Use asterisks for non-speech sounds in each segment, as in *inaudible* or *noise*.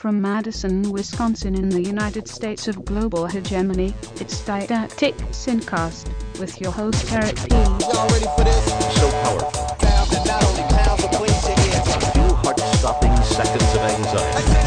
From Madison, Wisconsin in the United States of global hegemony, it's Didactic SynCast with your host Eric P. Y'all ready for this? so powerful. Sound that not only pounds but cleans your. Few heart-stopping seconds of anxiety.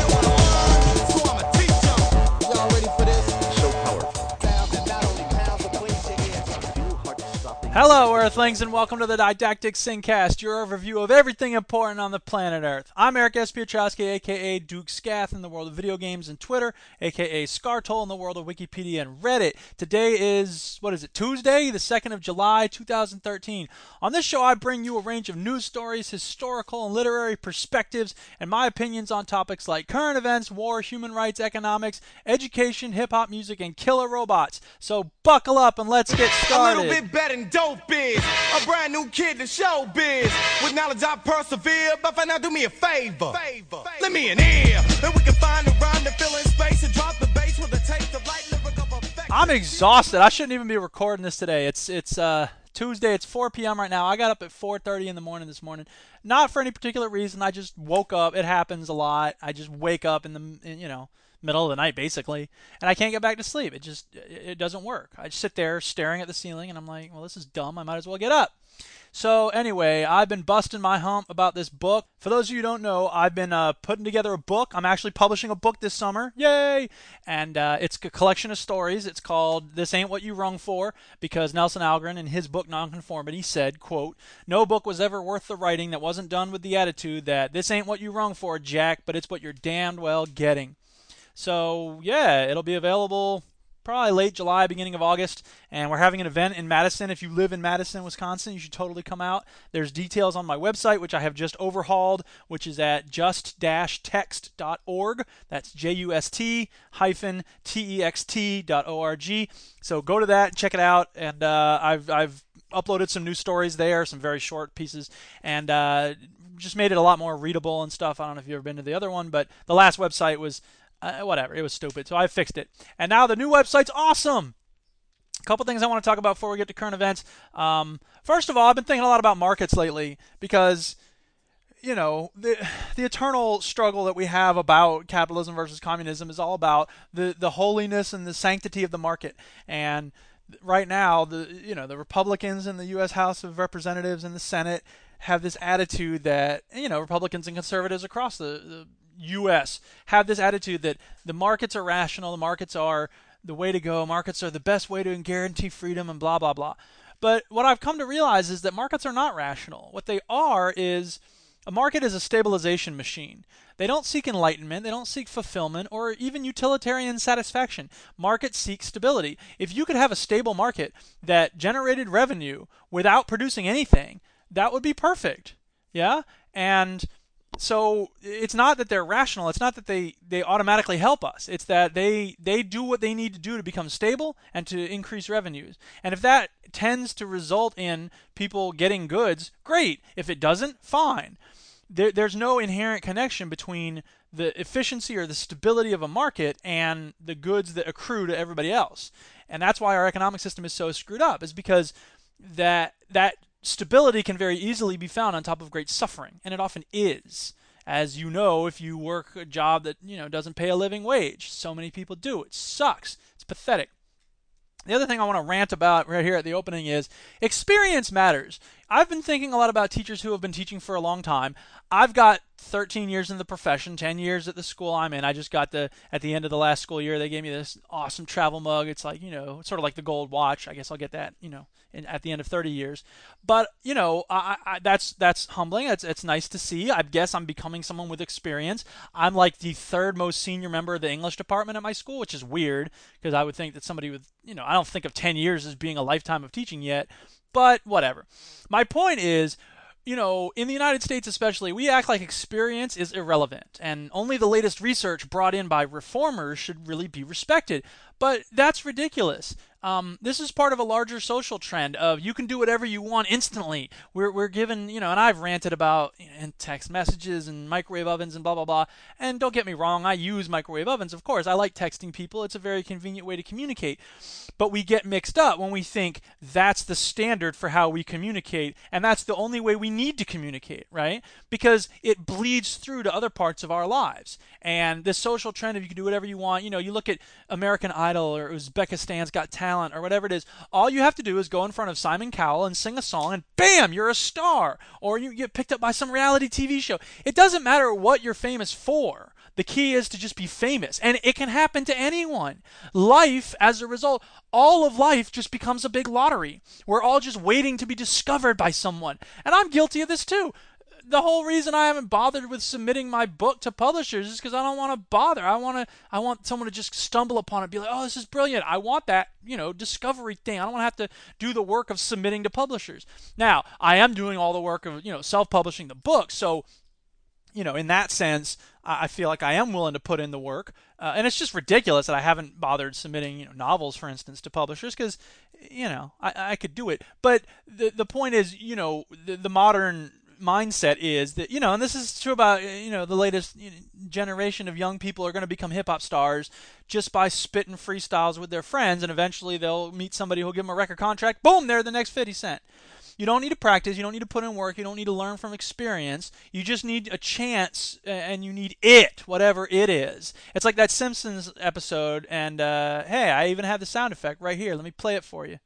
Hello, Earthlings, and welcome to the Didactic SynCast, your overview of everything important on the planet Earth. I'm Eric S. Piotrowski, aka Duke Scath in the world of video games and Twitter, aka Scartol in the world of Wikipedia and Reddit. Today is, what is it, Tuesday, the 2nd of July, 2013. On this show, I bring you a range of news stories, historical and literary perspectives, and my opinions on topics like current events, war, human rights, economics, education, hip hop music, and killer robots. So buckle up and let's get started. A started. little bit better than dope is. A brand new kid to show biz. With knowledge I persevere, but for now do me a favor. favor. Let me an ear. Then we can find a rhyme to fill in space and drop the bass with a taste of light lyrical perfection. I'm exhausted. I shouldn't even be recording this today. It's it's uh Tuesday. It's 4 p.m. right now. I got up at 4:30 in the morning this morning. Not for any particular reason. I just woke up. It happens a lot. I just wake up in the in, you know middle of the night basically, and I can't get back to sleep. It just it, doesn't work. I just sit there staring at the ceiling, and I'm like, well, this is dumb. I might as well get up. So anyway, I've been busting my hump about this book. For those of you who don't know, I've been uh, putting together a book. I'm actually publishing a book this summer. Yay! And uh, it's a collection of stories. It's called "This Ain't What You Rung For" because Nelson Algren, in his book Nonconformity, said, "quote No book was ever worth the writing that wasn't done with the attitude that this ain't what you rung for, Jack, but it's what you're damned well getting." So yeah, it'll be available probably late July, beginning of August, and we're having an event in Madison. If you live in Madison, Wisconsin, you should totally come out. There's details on my website, which I have just overhauled, which is at just-text.org. That's J-U-S-T hyphen T-E-X-T dot O-R-G. So go to that, check it out, and uh, I've I've uploaded some new stories there, some very short pieces, and uh, just made it a lot more readable and stuff. I don't know if you've ever been to the other one, but the last website was uh, whatever. It was stupid, so I fixed it, and now the new website's awesome. A couple things I want to talk about before we get to current events. Um, first of all, I've been thinking a lot about markets lately because you know the *sighs* the eternal struggle that we have about capitalism versus communism is all about the the holiness and the sanctity of the market and right now the you know the Republicans in the US House of Representatives and the Senate have this attitude that you know Republicans and conservatives across the, the US have this attitude that the markets are rational the markets are the way to go markets are the best way to guarantee freedom and blah blah blah but what I've come to realize is that markets are not rational what they are is a market is a stabilization machine. They don't seek enlightenment, they don't seek fulfillment, or even utilitarian satisfaction. Markets seek stability. If you could have a stable market that generated revenue without producing anything, that would be perfect. Yeah? And so it's not that they're rational. It's not that they they automatically help us. It's that they they do what they need to do to become stable and to increase revenues. And if that tends to result in people getting goods great. If it doesn't fine. There, there's no inherent connection between the efficiency or the stability of a market and the goods that accrue to everybody else. And that's why our economic system is so screwed up is because that that stability can very easily be found on top of great suffering, and it often is. As you know, if you work a job that you know doesn't pay a living wage, so many people do. It sucks. It's pathetic. The other thing I want to rant about right here at the opening is experience matters. I've been thinking a lot about teachers who have been teaching for a long time. I've got 13 years in the profession, 10 years at the school I'm in. I just got the at the end of the last school year they gave me this awesome travel mug. It's like, you know, sort of like the gold watch. I guess I'll get that, you know, in, at the end of 30 years. But, you know, I, I, that's that's humbling. It's it's nice to see. I guess I'm becoming someone with experience. I'm like the third most senior member of the English department at my school, which is weird because I would think that somebody with, you know, I don't think of 10 years as being a lifetime of teaching yet, but whatever. My point is you know, in the United States especially, we act like experience is irrelevant, and only the latest research brought in by reformers should really be respected. But that's ridiculous. Um, this is part of a larger social trend of you can do whatever you want instantly. We're, we're given, you know, and I've ranted about and text messages and microwave ovens and blah, blah, blah. And don't get me wrong, I use microwave ovens, of course. I like texting people, it's a very convenient way to communicate. But we get mixed up when we think that's the standard for how we communicate, and that's the only way we need to communicate, right? Because it bleeds through to other parts of our lives. And this social trend of you can do whatever you want, you know, you look at American Idol or Uzbekistan's Got Talent or whatever it is, all you have to do is go in front of Simon Cowell and sing a song, and bam, you're a star. Or you get picked up by some reality TV show. It doesn't matter what you're famous for. The key is to just be famous. And it can happen to anyone. Life, as a result, all of life just becomes a big lottery. We're all just waiting to be discovered by someone. And I'm guilty of this too the whole reason I haven't bothered with submitting my book to publishers is because I don't want to bother. I want to I want someone to just stumble upon it, and be like, oh, this is brilliant. I want that you know discovery thing. I don't want to have to do the work of submitting to publishers. Now I am doing all the work of you know self-publishing the book, so you know in that sense I feel like I am willing to put in the work. Uh, and it's just ridiculous that I haven't bothered submitting, you know, novels, for instance, to publishers because, you know, I, I could do it. But the the point is, you know, the, the modern mindset is that you know, and this is true about you know the latest generation of young people are going to become hip hop stars just by spitting freestyles with their friends, and eventually they'll meet somebody who'll give them a record contract. Boom, they're the next Fifty Cent. You don't need to practice. You don't need to put in work. You don't need to learn from experience. You just need a chance, and you need it, whatever it is. It's like that Simpsons episode, and uh, hey, I even have the sound effect right here. Let me play it for you.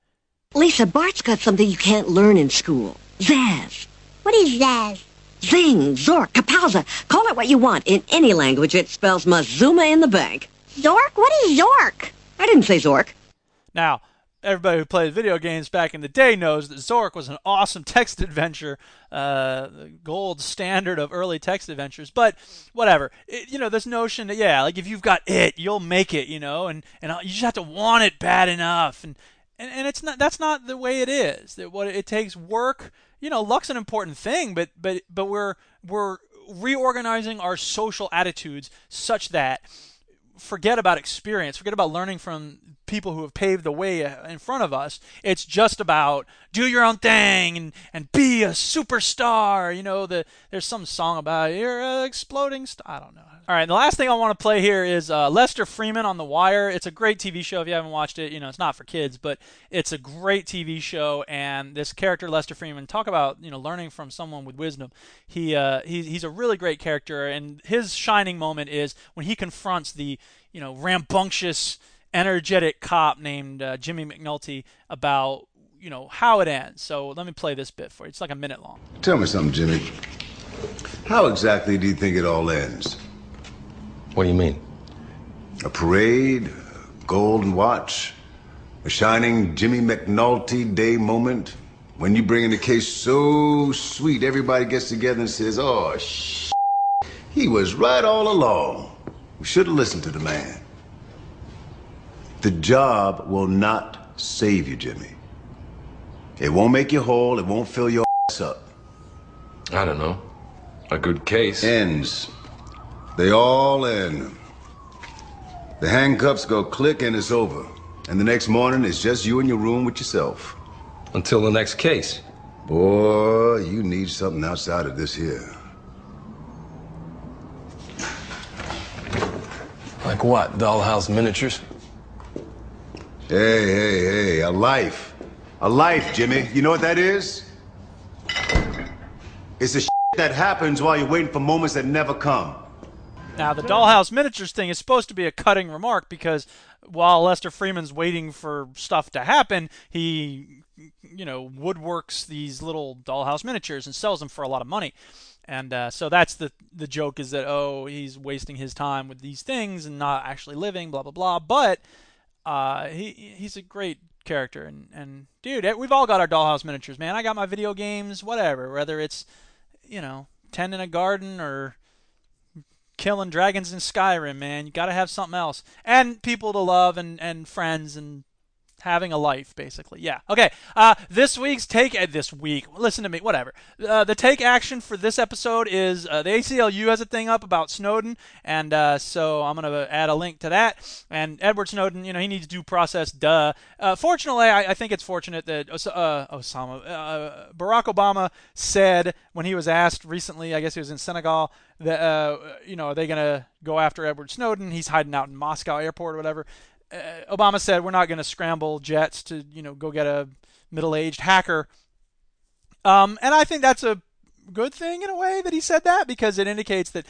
Lisa, Bart's got something you can't learn in school. Zazz. What is that? Zing, Zork, Kapowza. Call it what you want. In any language, it spells Mazuma in the bank. Zork? What is Zork? I didn't say Zork. Now, everybody who played video games back in the day knows that Zork was an awesome *laughs* text adventure, uh, the gold standard of early text adventures. But whatever, it, you know, this notion that yeah, like if you've got it, you'll make it, you know, and and you just have to want it bad enough, and and, and it's not that's not the way it is. That what it takes work you know, luck's an important thing, but but but we're we're reorganizing our social attitudes such that forget about experience, forget about learning from people who have paved the way uh, in front of us. It's just about do your own thing and, and be a superstar. You know, the there's some song about you're exploding star. I don't know. All right, the last thing I want to play here is uh, Lester Freamon on The Wire. It's a great TV show if you haven't watched it. You know, it's not for kids, but it's a great TV show. And this character, Lester Freamon, talk about you know learning from someone with wisdom. He uh, he, he's a really great character, and his shining moment is when he confronts the you know rambunctious, energetic cop named uh, Jimmy McNulty about you know how it ends. So let me play this bit for you. It's like a minute long. Tell me something, Jimmy. How exactly do you think it all ends? What do you mean? A parade, a golden watch, a shining Jimmy McNulty Day moment. When you bring in a case so sweet, everybody gets together and says, oh, sh. He was right all along. We should have listened to the man. The job will not save you, Jimmy. It won't make you whole. It won't fill your ass up. I don't know. A good case. Ends. They all in. The handcuffs go click and it's over. And the next morning, it's just you in your room with yourself. Until the next case. Boy, you need something outside of this here. Like what? Dollhouse miniatures? Hey, hey, hey, a life. A life, Jimmy. You know what that is? It's the that happens while you're waiting for moments that never come. Now, the dollhouse miniatures thing is supposed to be a cutting remark because while Lester Freamon's waiting for stuff to happen, he, you know, woodworks these little dollhouse miniatures and sells them for a lot of money. And uh, so that's the the joke is that oh he's wasting his time with these things and not actually living blah blah blah. But uh, he he's a great character and and dude we've all got our dollhouse miniatures man. I got my video games whatever whether it's you know tending a garden or killing dragons in Skyrim, man. You got to have something else and people to love and and friends and having a life, basically. Yeah. Okay. Uh, this week's take. Uh, this week. Listen to me. Whatever. Uh, the take action for this episode is uh, the ACLU has a thing up about Snowden, and uh, so I'm gonna add a link to that. And Edward Snowden, you know, he needs due process. Duh. Uh, fortunately, I, I think it's fortunate that Os- Osama, Barack Obama said when he was asked recently, I guess he was in Senegal, that you know, are they gonna go after Edward Snowden? He's hiding out in Moscow airport or whatever uh, Obama said we're not going to scramble jets to you know go get a middle-aged hacker. Um, and I think that's a good thing in a way that he said that because it indicates that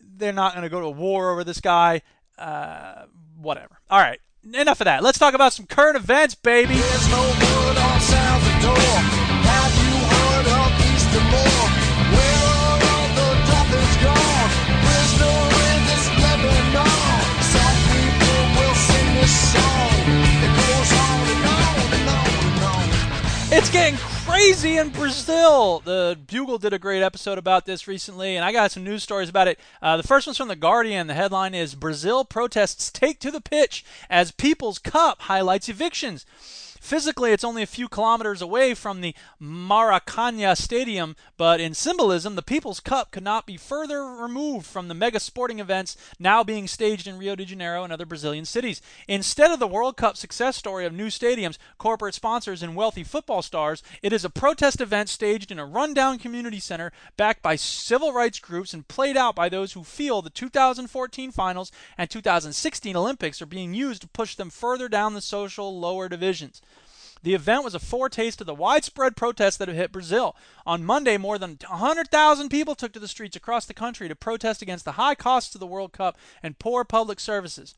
they're not going to go to war over this guy. Uh, whatever. All right, enough of that. Let's talk about some current events, baby. It's getting crazy in Brazil. The Bugle did a great episode about this recently, and I got some news stories about it. Uh, the first one's from The Guardian. The headline is Brazil protests take to the pitch as People's Cup highlights evictions. Physically, it's only a few kilometers away from the Maracanã Stadium, but in symbolism, the People's Cup could not be further removed from the mega sporting events now being staged in Rio de Janeiro and other Brazilian cities. Instead of the World Cup success story of new stadiums, corporate sponsors, and wealthy football stars, it is a protest event staged in a rundown community center backed by civil rights groups and played out by those who feel the 2014 finals and 2016 Olympics are being used to push them further down the social lower divisions. The event was a foretaste of the widespread protests that have hit Brazil. On Monday, more than 100,000 people took to the streets across the country to protest against the high costs of the World Cup and poor public services.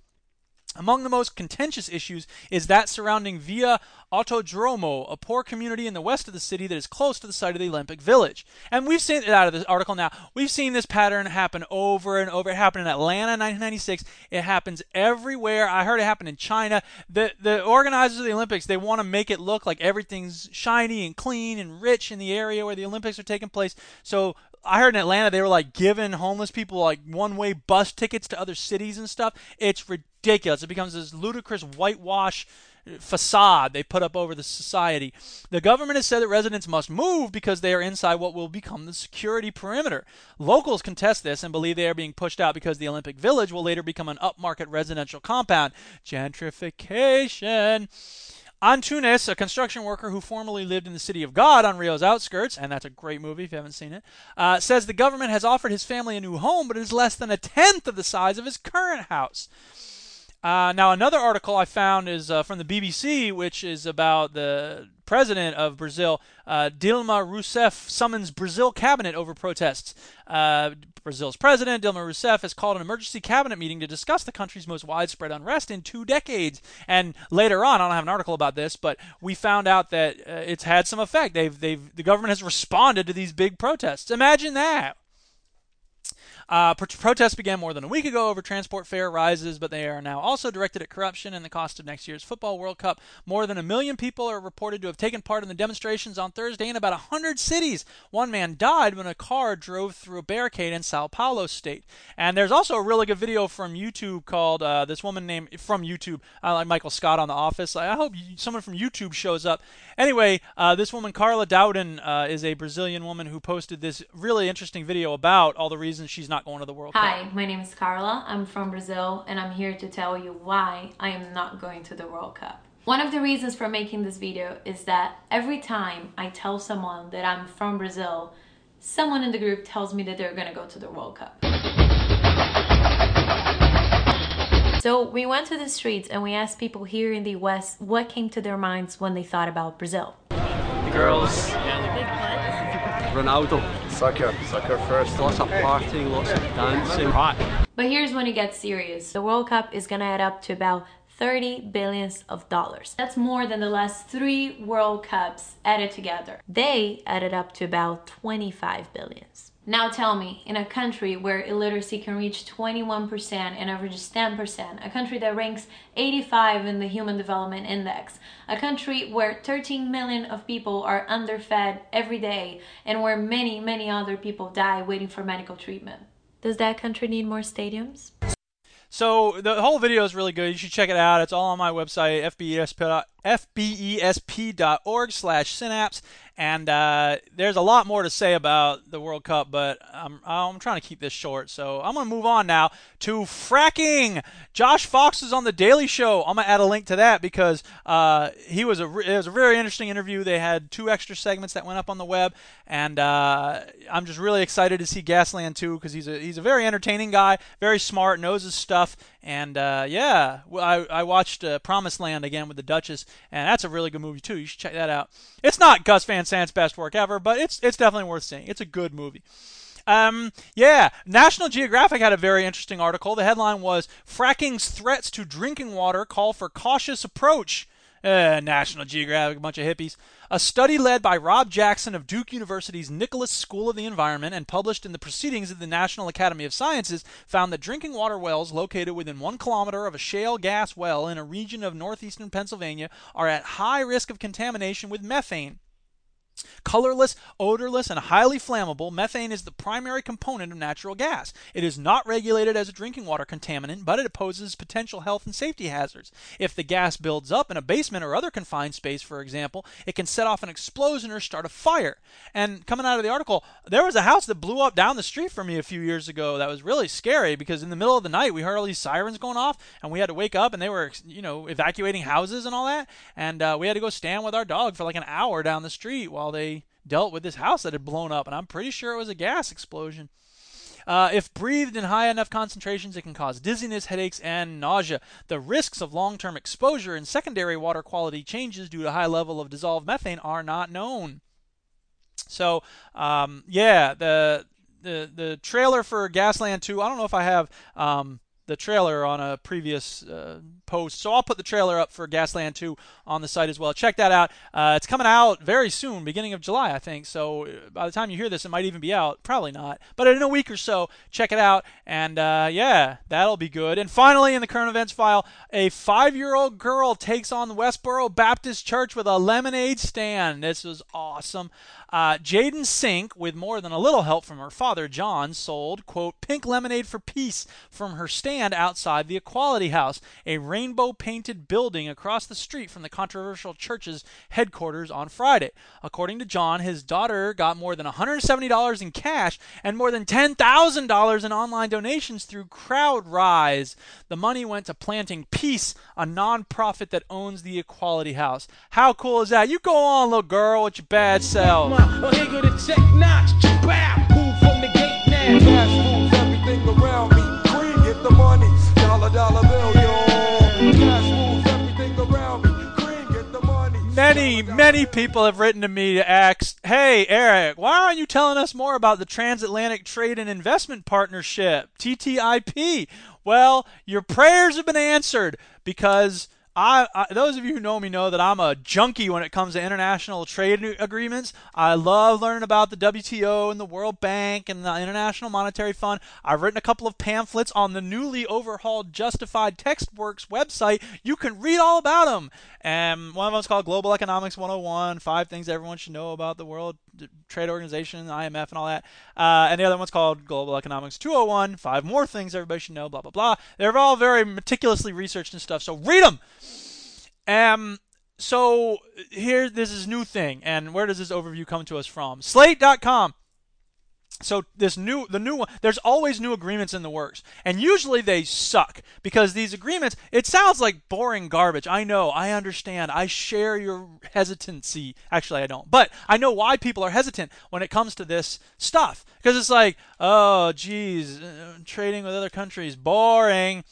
Among the most contentious issues is that surrounding Vila Autodromo, a poor community in the west of the city that is close to the site of the Olympic Village. And we've seen it out of this article now. We've seen this pattern happen over and over. It happened in Atlanta in 1996. It happens everywhere. I heard it happen in China. The the organizers of the Olympics they want to make it look like everything's shiny and clean and rich in the area where the Olympics are taking place. So I heard in Atlanta they were like giving homeless people like one way bus tickets to other cities and stuff. It's ridiculous. It becomes this ludicrous whitewash facade they put up over the society. The government has said that residents must move because they are inside what will become the security perimeter. Locals contest this and believe they are being pushed out because the Olympic Village will later become an upmarket residential compound. Gentrification. Antunes, a construction worker who formerly lived in the City of God on Rio's outskirts, and that's a great movie if you haven't seen it, uh, says the government has offered his family a new home, but it is less than a tenth of the size of his current house. Uh, now, another article I found is uh, from the BBC, which is about the president of Brazil, uh, Dilma Rousseff, summons Brazil cabinet over protests. Uh, Brazil's president, Dilma Rousseff, has called an emergency cabinet meeting to discuss the country's most widespread unrest in two decades. And later on, I don't have an article about this, but we found out that uh, it's had some effect. They've, they've, the government has responded to these big protests. Imagine that. Uh, pro- protests began more than a week ago over transport fare rises, but they are now also directed at corruption and the cost of next year's Football World Cup. More than a million people are reported to have taken part in the demonstrations on Thursday in about 100 cities. One man died when a car drove through a barricade in Sao Paulo state. And there's also a really good video from YouTube called uh, this woman named from YouTube, uh, like Michael Scott on The Office. I hope you, someone from YouTube shows up. Anyway, uh, this woman, Carla Dauden, uh, is a Brazilian woman who posted this really interesting video about all the reasons she's not going to the World Cup. Hi, my name is Carla. I'm from Brazil and I'm here to tell you why I am not going to the World Cup. One of the reasons for making this video is that every time I tell someone that I'm from Brazil, someone in the group tells me that they're gonna go to the World Cup. So we went to the streets and we asked people here in the West what came to their minds when they thought about Brazil. The girls, Ronaldo, soccer, soccer first. Lots of partying, lots of dancing. Right. But here's when it gets serious. The World Cup is gonna add up to about 30 billions of dollars. That's more than the last three World Cups added together. They added up to about 25 billions. Now tell me, in a country where illiteracy can reach 21% and averages 10%, a country that ranks 85 in the Human Development Index, a country where 13 million of people are underfed every day, and where many, many other people die waiting for medical treatment. Does that country need more stadiums? So the whole video is really good. You should check it out. It's all on my website, fbesp, fbesp.org slash synapse. And uh, there's a lot more to say about the World Cup, but I'm, I'm trying to keep this short. So I'm going to move on now to fracking. Josh Fox is on the Daily Show. I'm going to add a link to that because uh, he was a it was a very interesting interview. They had two extra segments that went up on the web, and uh, I'm just really excited to see Gasland 2 because he's a he's a very entertaining guy, very smart, knows his stuff, and uh, yeah, I, I watched uh, Promised Land again with the Duchess, and that's a really good movie too. You should check that out. It's not Gus Van Sant's best work ever, but it's it's definitely worth seeing. It's a good movie. Um, yeah, National Geographic had a very interesting article. The headline was "Fracking's threats to drinking water call for cautious approach." Uh, National Geographic, a bunch of hippies. A study led by Rob Jackson of Duke University's Nicholas School of the Environment and published in the Proceedings of the National Academy of Sciences found that drinking water wells located within one kilometer of a shale gas well in a region of northeastern Pennsylvania are at high risk of contamination with methane. Colorless, odorless, and highly flammable, methane is the primary component of natural gas. It is not regulated as a drinking water contaminant, but it poses potential health and safety hazards. If the gas builds up in a basement or other confined space, for example, it can set off an explosion or start a fire. And coming out of the article, there was a house that blew up down the street from me a few years ago that was really scary because in the middle of the night we heard all these sirens going off and we had to wake up and they were, you know, evacuating houses and all that. And uh, we had to go stand with our dog for like an hour down the street while they dealt with this house that had blown up, and I'm pretty sure it was a gas explosion. Uh, if breathed in high enough concentrations, it can cause dizziness, headaches, and nausea. The risks of long term exposure and secondary water quality changes due to high level of dissolved methane are not known. So, um, yeah, the, the the trailer for Gasland 2, I don't know if I have um, the trailer on a previous uh, post. So I'll put the trailer up for Gasland 2 on the site as well. Check that out. Uh, it's coming out very soon, beginning of July, I think. So uh, by the time you hear this, it might even be out. Probably not. But in a week or so, check it out. And uh, yeah, that'll be good. And finally, in the current events file, a five year old girl takes on Westboro Baptist Church with a lemonade stand. This was awesome. Uh, Jaden Sink, with more than a little help from her father, John, sold, quote, pink lemonade for peace from her stand outside the Equality House, a rainbow painted building across the street from the controversial church's headquarters on Friday. According to John, his daughter got more than $170 in cash and more than $10,000 in online donations through CrowdRise. The money went to Planting Peace, a nonprofit that owns the Equality House. How cool is that? You go on, little girl, with your bad self. Well, here go check notch. Bow. Move from the gate now. Cash moves everything around me. Green, get the money. Dollar, dollar bill, yo. Cash moves everything around me. Green, get the money. Many, many people have written to me to ask, hey, Eric, why aren't you telling us more about the Transatlantic Trade and Investment Partnership, TTIP? Well, your prayers have been answered because I, I, those of you who know me know that I'm a junkie when it comes to international trade agreements. I love learning about the WTO and the World Bank and the International Monetary Fund. I've written a couple of pamphlets on the newly overhauled Justified Textworks website. You can read all about them. And one of them is called Global Economics 101, five things everyone should know about the World Trade Organization, IMF, and all that. Uh, and the other one's called Global Economics 201, five more things everybody should know, blah, blah, blah. They're all very meticulously researched and stuff, so read them. Um, so here, this is new thing, and where does this overview come to us from? Slate.com. So this new, the new one, there's always new agreements in the works, and usually they suck because these agreements. It sounds like boring garbage. I know, I understand. I share your hesitancy. Actually, I don't, but I know why people are hesitant when it comes to this stuff because it's like, oh, geez, uh, trading with other countries, boring.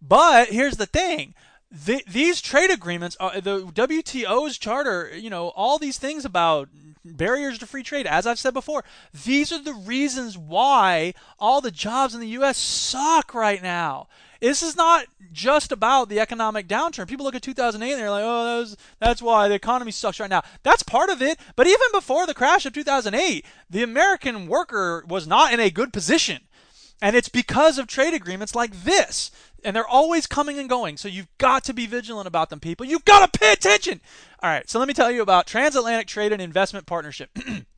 But here's the thing: the, these trade agreements, are, the WTO's charter, you know, all these things about barriers to free trade, as I've said before, these are the reasons why all the jobs in the U.S. suck right now. This is not just about the economic downturn. People look at 2008 and they're like, oh, that was, that's why the economy sucks right now. That's part of it. But even before the crash of 2008, the American worker was not in a good position. And it's because of trade agreements like this and they're always coming and going. So you've got to be vigilant about them, people. You've got to pay attention. All right, so let me tell you about Transatlantic Trade and Investment Partnership. *clears throat*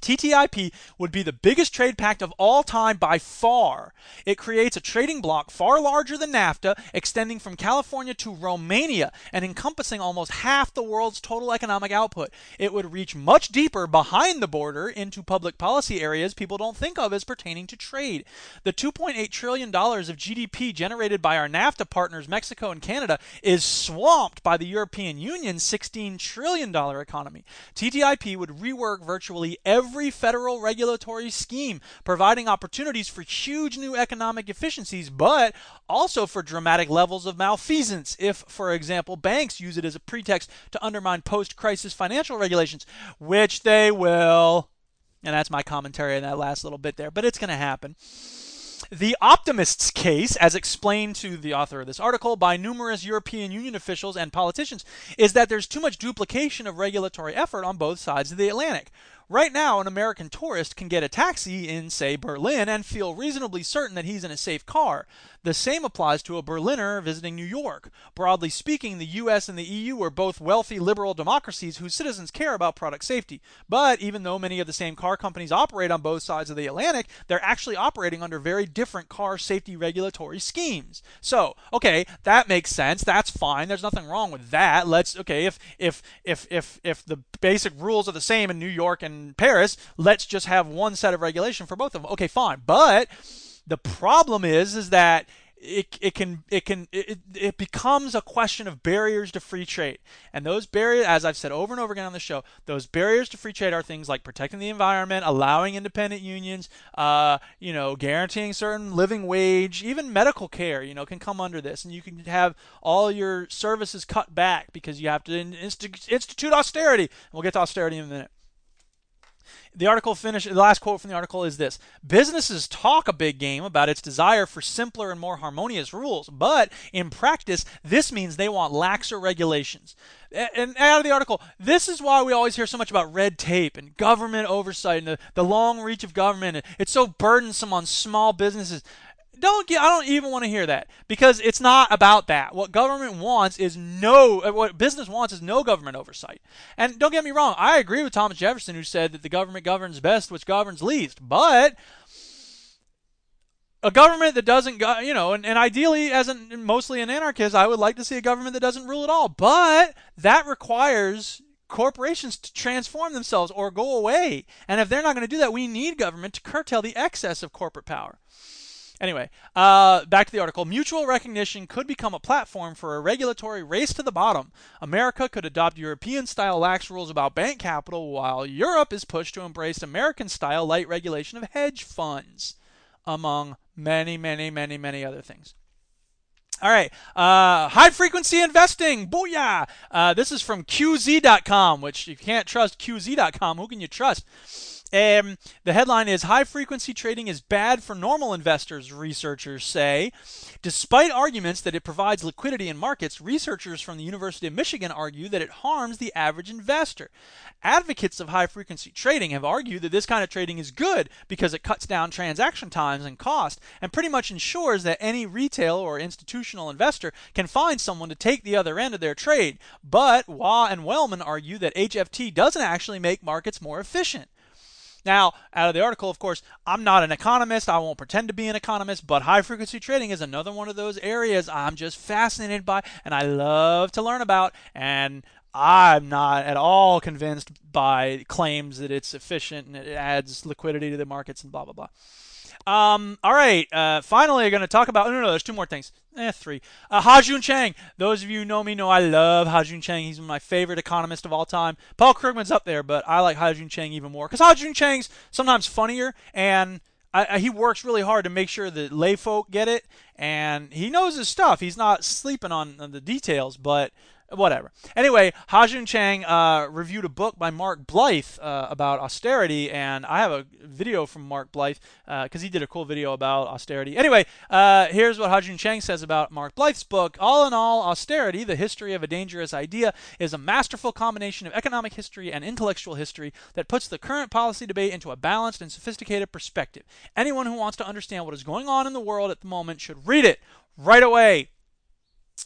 TTIP would be the biggest trade pact of all time by far. It creates a trading bloc far larger than NAFTA, extending from California to Romania and encompassing almost half the world's total economic output. It would reach much deeper behind the border into public policy areas people don't think of as pertaining to trade. The $2.8 trillion of GDP generated by our NAFTA partners, Mexico and Canada, is swamped by the European Union's $16 trillion economy. TTIP would rework virtually every every federal regulatory scheme, providing opportunities for huge new economic efficiencies, but also for dramatic levels of malfeasance if, for example, banks use it as a pretext to undermine post crisis financial regulations, which they will. And that's my commentary in that last little bit there, but it's going to happen. The optimist's case, as explained to the author of this article by numerous European Union officials and politicians, is that there's too much duplication of regulatory effort on both sides of the Atlantic. Right now, an American tourist can get a taxi in, say, Berlin and feel reasonably certain that he's in a safe car. The same applies to a Berliner visiting New York. Broadly speaking, the US and the EU are both wealthy liberal democracies whose citizens care about product safety. But even though many of the same car companies operate on both sides of the Atlantic, they're actually operating under very different car safety regulatory schemes. So, okay, that makes sense. That's fine. There's nothing wrong with that. Let's okay, if if if if if the basic rules are the same in New York and Paris, let's just have one set of regulation for both of them. Okay, fine. But the problem is, is that it, it can it can it, it becomes a question of barriers to free trade. And those barriers as i've said over and over again on the show those barriers to free trade are things like protecting the environment allowing independent unions uh, you know guaranteeing certain living wage even medical care you know can come under this. And you can have all your services cut back because you have to institute austerity. We'll get to austerity in a minute the article finish the last quote from the article is this. Businesses talk a big game about its desire for simpler and more harmonious rules but in practice this means they want laxer regulations. And out of the article this is why we always hear so much about red tape and government oversight and the, the long reach of government. It's so burdensome on small businesses don't get, I don't even want to hear that because it's not about that. What government wants is no, uh, what business wants is no government oversight. And don't get me wrong, I agree with Thomas Jefferson who said that the government governs best which governs least. But a government that doesn't, you know, and, and ideally, as an, mostly an anarchist, I would like to see a government that doesn't rule at all. But that requires corporations to transform themselves or go away. And if they're not going to do that, we need government to curtail the excess of corporate power. Anyway, uh, back to the article. Mutual recognition could become a platform for a regulatory race to the bottom. America could adopt European style lax rules about bank capital, while Europe is pushed to embrace American style light regulation of hedge funds, among many, many, many, many other things. All right. Uh, high frequency investing. Booyah. Uh, this is from QZ.com, which you can't trust QZ.com. Who can you trust? Um, the headline is High frequency trading is bad for normal investors, researchers say. Despite arguments that it provides liquidity in markets, researchers from the University of Michigan argue that it harms the average investor. Advocates of high frequency trading have argued that this kind of trading is good because it cuts down transaction times and cost and pretty much ensures that any retail or institutional investor can find someone to take the other end of their trade. But Wah and Wellman argue that HFT doesn't actually make markets more efficient. Now, out of the article, of course, I'm not an economist. I won't pretend to be an economist, but high frequency trading is another one of those areas I'm just fascinated by and I love to learn about. And I'm not at all convinced by claims that it's efficient and it adds liquidity to the markets and blah, blah, blah. Um, all right. Uh, finally, I'm going to talk about. No, no, no. There's two more things. Eh, three. Uh, Ha-Joon Chang. Those of you who know me know I love Ha-Joon Chang. He's my favorite economist of all time. Paul Krugman's up there, but I like Ha-Joon Chang even more because Ha-Joon Chang's sometimes funnier and I, I, he works really hard to make sure that lay folk get it, and he knows his stuff. He's not sleeping on, on the details, but whatever. Anyway, Ha-Joon Chang uh, reviewed a book by Mark Blyth uh, about austerity, and I have a video from Mark Blyth because uh, he did a cool video about austerity. Anyway, uh, here's what Ha-Joon Chang says about Mark Blyth's book. All in all, austerity, the history of a dangerous idea, is a masterful combination of economic history and intellectual history that puts the current policy debate into a balanced and sophisticated perspective. Anyone who wants to understand what is going on in the world at the moment should read it right away.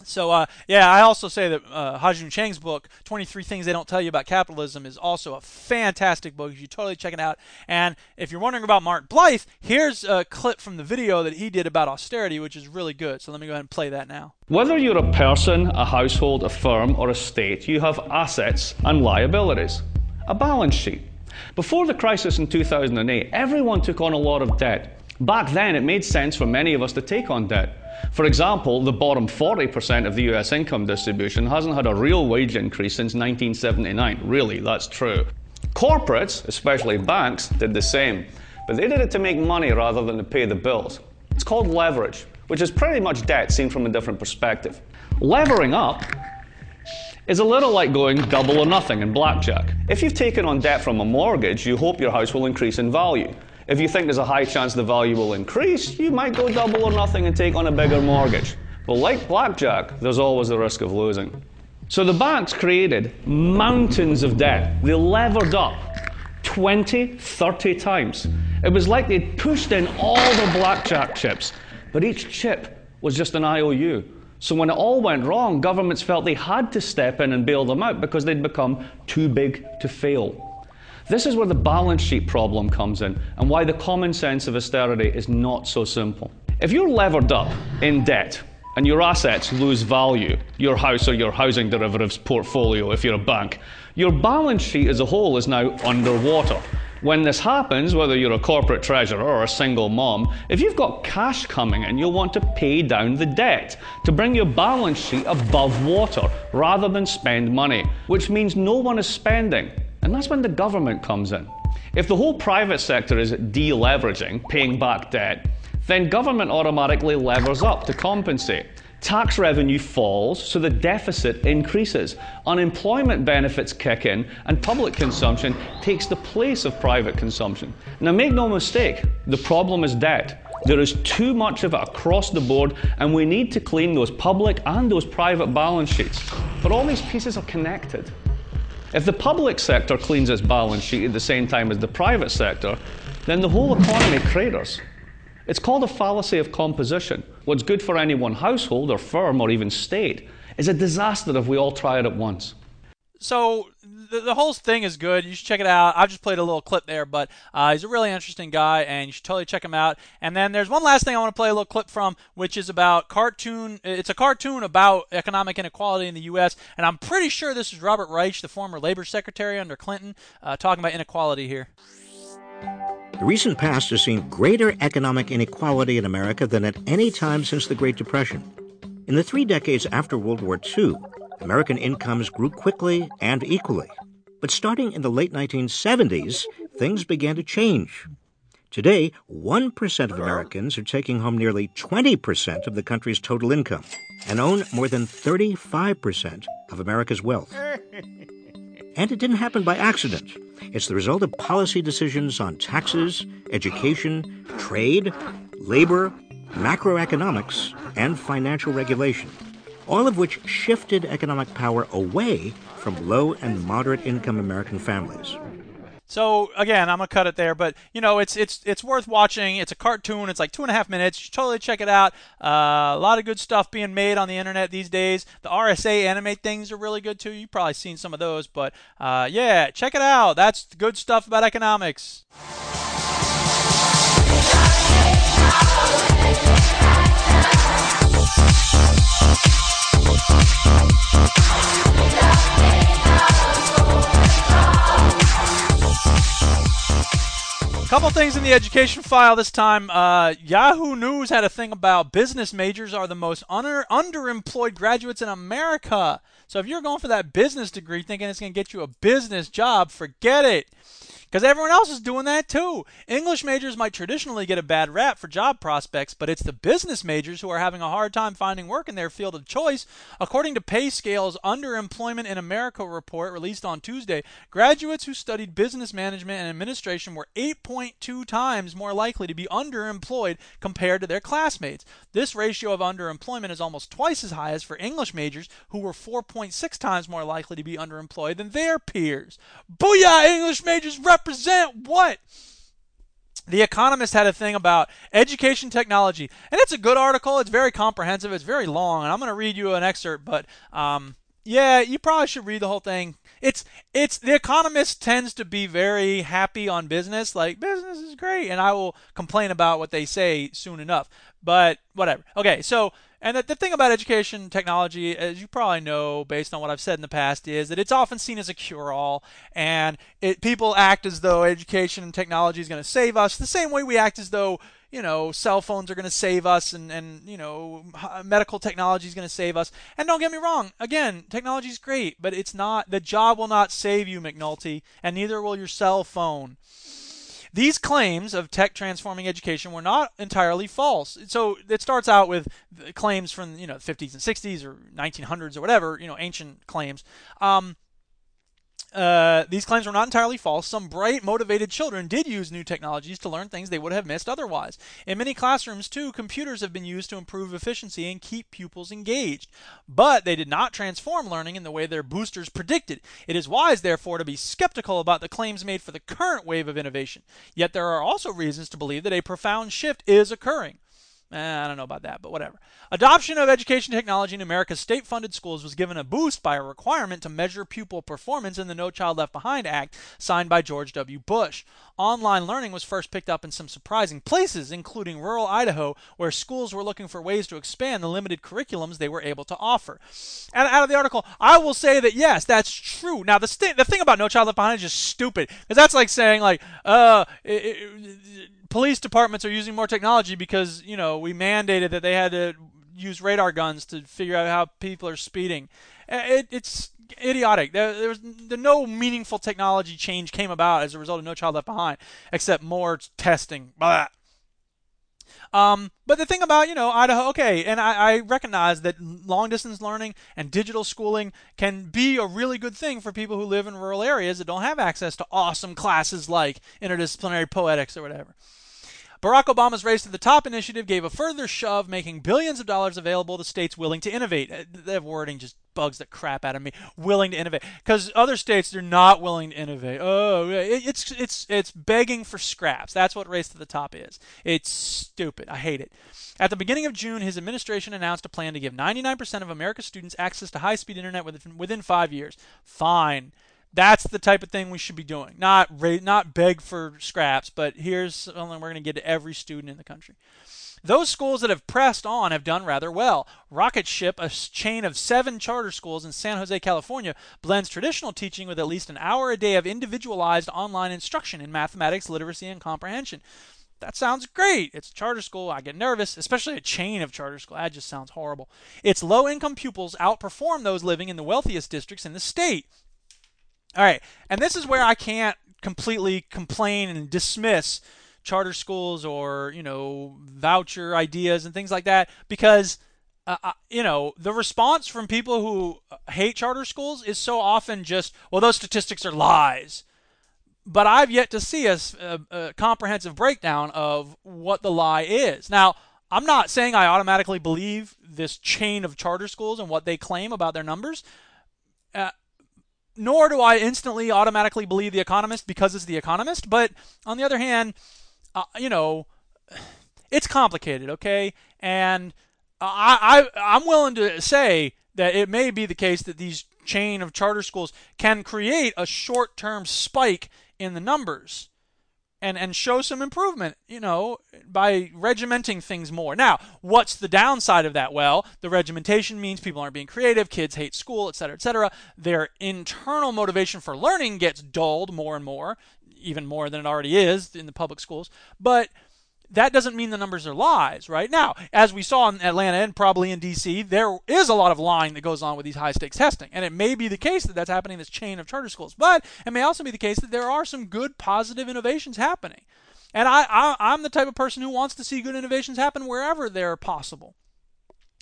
So uh, yeah, I also say that uh, Ha-Joon Chang's book, 23 Things They Don't Tell You About Capitalism, is also a fantastic book. You should totally check it out. And if you're wondering about Mark Blyth, here's a clip from the video that he did about austerity, which is really good. So let me go ahead and play that now. Whether you're a person, a household, a firm, or a state, you have assets and liabilities. A balance sheet. Before the crisis in 2008, everyone took on a lot of debt. Back then, it made sense for many of us to take on debt. For example, the bottom 40% of the US income distribution hasn't had a real wage increase since 1979. Really, that's true. Corporates, especially banks, did the same, but they did it to make money rather than to pay the bills. It's called leverage, which is pretty much debt seen from a different perspective. Levering up is a little like going double or nothing in blackjack. If you've taken on debt from a mortgage, you hope your house will increase in value. If you think there's a high chance the value will increase, you might go double or nothing and take on a bigger mortgage. But like blackjack, there's always the risk of losing. So the banks created mountains of debt. They levered up 20, 30 times. It was like they'd pushed in all the blackjack chips, but each chip was just an IOU. So when it all went wrong, governments felt they had to step in and bail them out because they'd become too big to fail. This is where the balance sheet problem comes in and why the common sense of austerity is not so simple. If you're levered up in debt and your assets lose value, your house or your housing derivatives portfolio if you're a bank, your balance sheet as a whole is now underwater. When this happens, whether you're a corporate treasurer or a single mom, if you've got cash coming in, you'll want to pay down the debt to bring your balance sheet above water rather than spend money, which means no one is spending and that's when the government comes in. If the whole private sector is deleveraging, paying back debt, then government automatically levers up to compensate. Tax revenue falls, so the deficit increases. Unemployment benefits kick in, and public consumption takes the place of private consumption. Now, make no mistake, the problem is debt. There is too much of it across the board, and we need to clean those public and those private balance sheets. But all these pieces are connected. If the public sector cleans its balance sheet at the same time as the private sector, then the whole economy craters. It's called a fallacy of composition. What's good for any one household or firm or even state is a disaster if we all try it at once. So the, the whole thing is good. You should check it out. I've just played a little clip there, but uh, he's a really interesting guy, and you should totally check him out. And then there's one last thing I want to play a little clip from, which is about cartoon. It's a cartoon about economic inequality in the U.S., and I'm pretty sure this is Robert Reich, the former labor secretary under Clinton, uh, talking about inequality here. The recent past has seen greater economic inequality in America than at any time since the Great Depression. In the three decades after World War II, American incomes grew quickly and equally. But starting in the late 1970s, things began to change. Today, 1% of Americans are taking home nearly 20% of the country's total income and own more than 35% of America's wealth. *laughs* And it didn't happen by accident. It's the result of policy decisions on taxes, education, trade, labor, macroeconomics, and financial regulation all of which shifted economic power away from low and moderate income American families. So again, I'm gonna cut it there, but you know, it's it's it's worth watching. It's a cartoon. It's like two and a half minutes. You should totally check it out. Uh, a lot of good stuff being made on the internet these days. The RSA animate things are really good too. You've probably seen some of those, but uh, yeah, check it out. That's good stuff about economics. Couple things in the education file this time. Uh, Yahoo News had a thing about business majors are the most under, underemployed graduates in America. So if you're going for that business degree thinking it's going to get you a business job, forget it because everyone else is doing that too. English majors might traditionally get a bad rap for job prospects, but it's the business majors who are having a hard time finding work in their field of choice. According to PayScale's Underemployment in America report released on Tuesday, graduates who studied business management and administration were 8.2 times more likely to be underemployed compared to their classmates. This ratio of underemployment is almost twice as high as for English majors, who were 4.6 times more likely to be underemployed than their peers. Booyah, English majors rep represent what? the Economist had a thing about education technology, and it's a good article. It's very comprehensive. It's very long, and I'm going to read you an excerpt. But um, yeah, you probably should read the whole thing. It's it's the Economist tends to be very happy on business, like business is great, and I will complain about what they say soon enough. But whatever. Okay, so and the, the thing about education technology, as you probably know, based on what I've said in the past, is that it's often seen as a cure-all, and it, people act as though education and technology is going to save us, the same way we act as though you know cell phones are going to save us, and and you know medical technology is going to save us. And don't get me wrong, again, technology is great, but it's not. The job will not save you, McNulty, and neither will your cell phone. These claims of tech transforming education were not entirely false. So it starts out with claims from you know 50s and 60s or 1900s or whatever, you know, ancient claims. Um, uh, these claims were not entirely false. Some bright, motivated children did use new technologies to learn things they would have missed otherwise. In many classrooms, too, computers have been used to improve efficiency and keep pupils engaged. But they did not transform learning in the way their boosters predicted. It is wise, therefore, to be skeptical about the claims made for the current wave of innovation. Yet there are also reasons to believe that a profound shift is occurring. Eh, I don't know about that, but whatever. Adoption of education technology in America's state funded schools was given a boost by a requirement to measure pupil performance in the No Child Left Behind Act signed by George W. Bush. Online learning was first picked up in some surprising places, including rural Idaho, where schools were looking for ways to expand the limited curriculums they were able to offer. And out of the article, I will say that yes, that's true. Now, the, st- the thing about No Child Left Behind is just stupid, because that's like saying, like, uh, it, it, police departments are using more technology because you know we mandated that they had to use radar guns to figure out how people are speeding. Uh, it, it's idiotic. There, there was the, no meaningful technology change came about as a result of No Child Left Behind, except more testing. Blah. Um, but the thing about, you know, Idaho, okay, and I, I, recognize that long distance learning and digital schooling can be a really good thing for people who live in rural areas that don't have access to awesome classes like interdisciplinary poetics or whatever. Barack Obama's Race to the Top initiative gave a further shove, making billions of dollars available to states willing to innovate. Uh, that wording just bugs the crap out of me. Willing to innovate, because other states they're not willing to innovate. Oh, it's it's it's begging for scraps. That's what Race to the Top is. It's stupid. I hate it. At the beginning of June, his administration announced a plan to give 99% of America's students access to high-speed internet within, within five years. Fine. That's the type of thing we should be doing. Not ra- not beg for scraps, but here's something we're going to get to every student in the country. Those schools that have pressed on have done rather well. Rocket Ship, a chain of seven charter schools in San Jose, California, blends traditional teaching with at least an hour a day of individualized online instruction in mathematics, literacy, and comprehension. That sounds great. It's a charter school. I get nervous, especially a chain of charter school. That just sounds horrible. Its low income pupils outperform those living in the wealthiest districts in the state. All right, and this is where I can't completely complain and dismiss charter schools or you know voucher ideas and things like that because uh, uh, you know the response from people who hate charter schools is so often just well those statistics are lies. But i've yet to see a, a, a comprehensive breakdown of what the lie is. Now i'm not saying i automatically believe this chain of charter schools and what they claim about their numbers. Uh, nor do I instantly automatically believe The Economist because it's The Economist. But on the other hand, uh, you know, it's complicated, okay? And I, I I'm willing to say that it may be the case that these chain of charter schools can create a short-term spike in the numbers and and show some improvement, you know, by regimenting things more. Now, what's the downside of that? Well, the regimentation means people aren't being creative, kids hate school, et cetera, et cetera. Their internal motivation for learning gets dulled more and more, even more than it already is in the public schools. But that doesn't mean the numbers are lies, right? Now, as we saw in Atlanta and probably in DC, there is a lot of lying that goes on with these high stakes testing. And it may be the case that that's happening in this chain of charter schools, but it may also be the case that there are some good positive innovations happening. And I, I, I'm the type of person who wants to see good innovations happen wherever they're possible.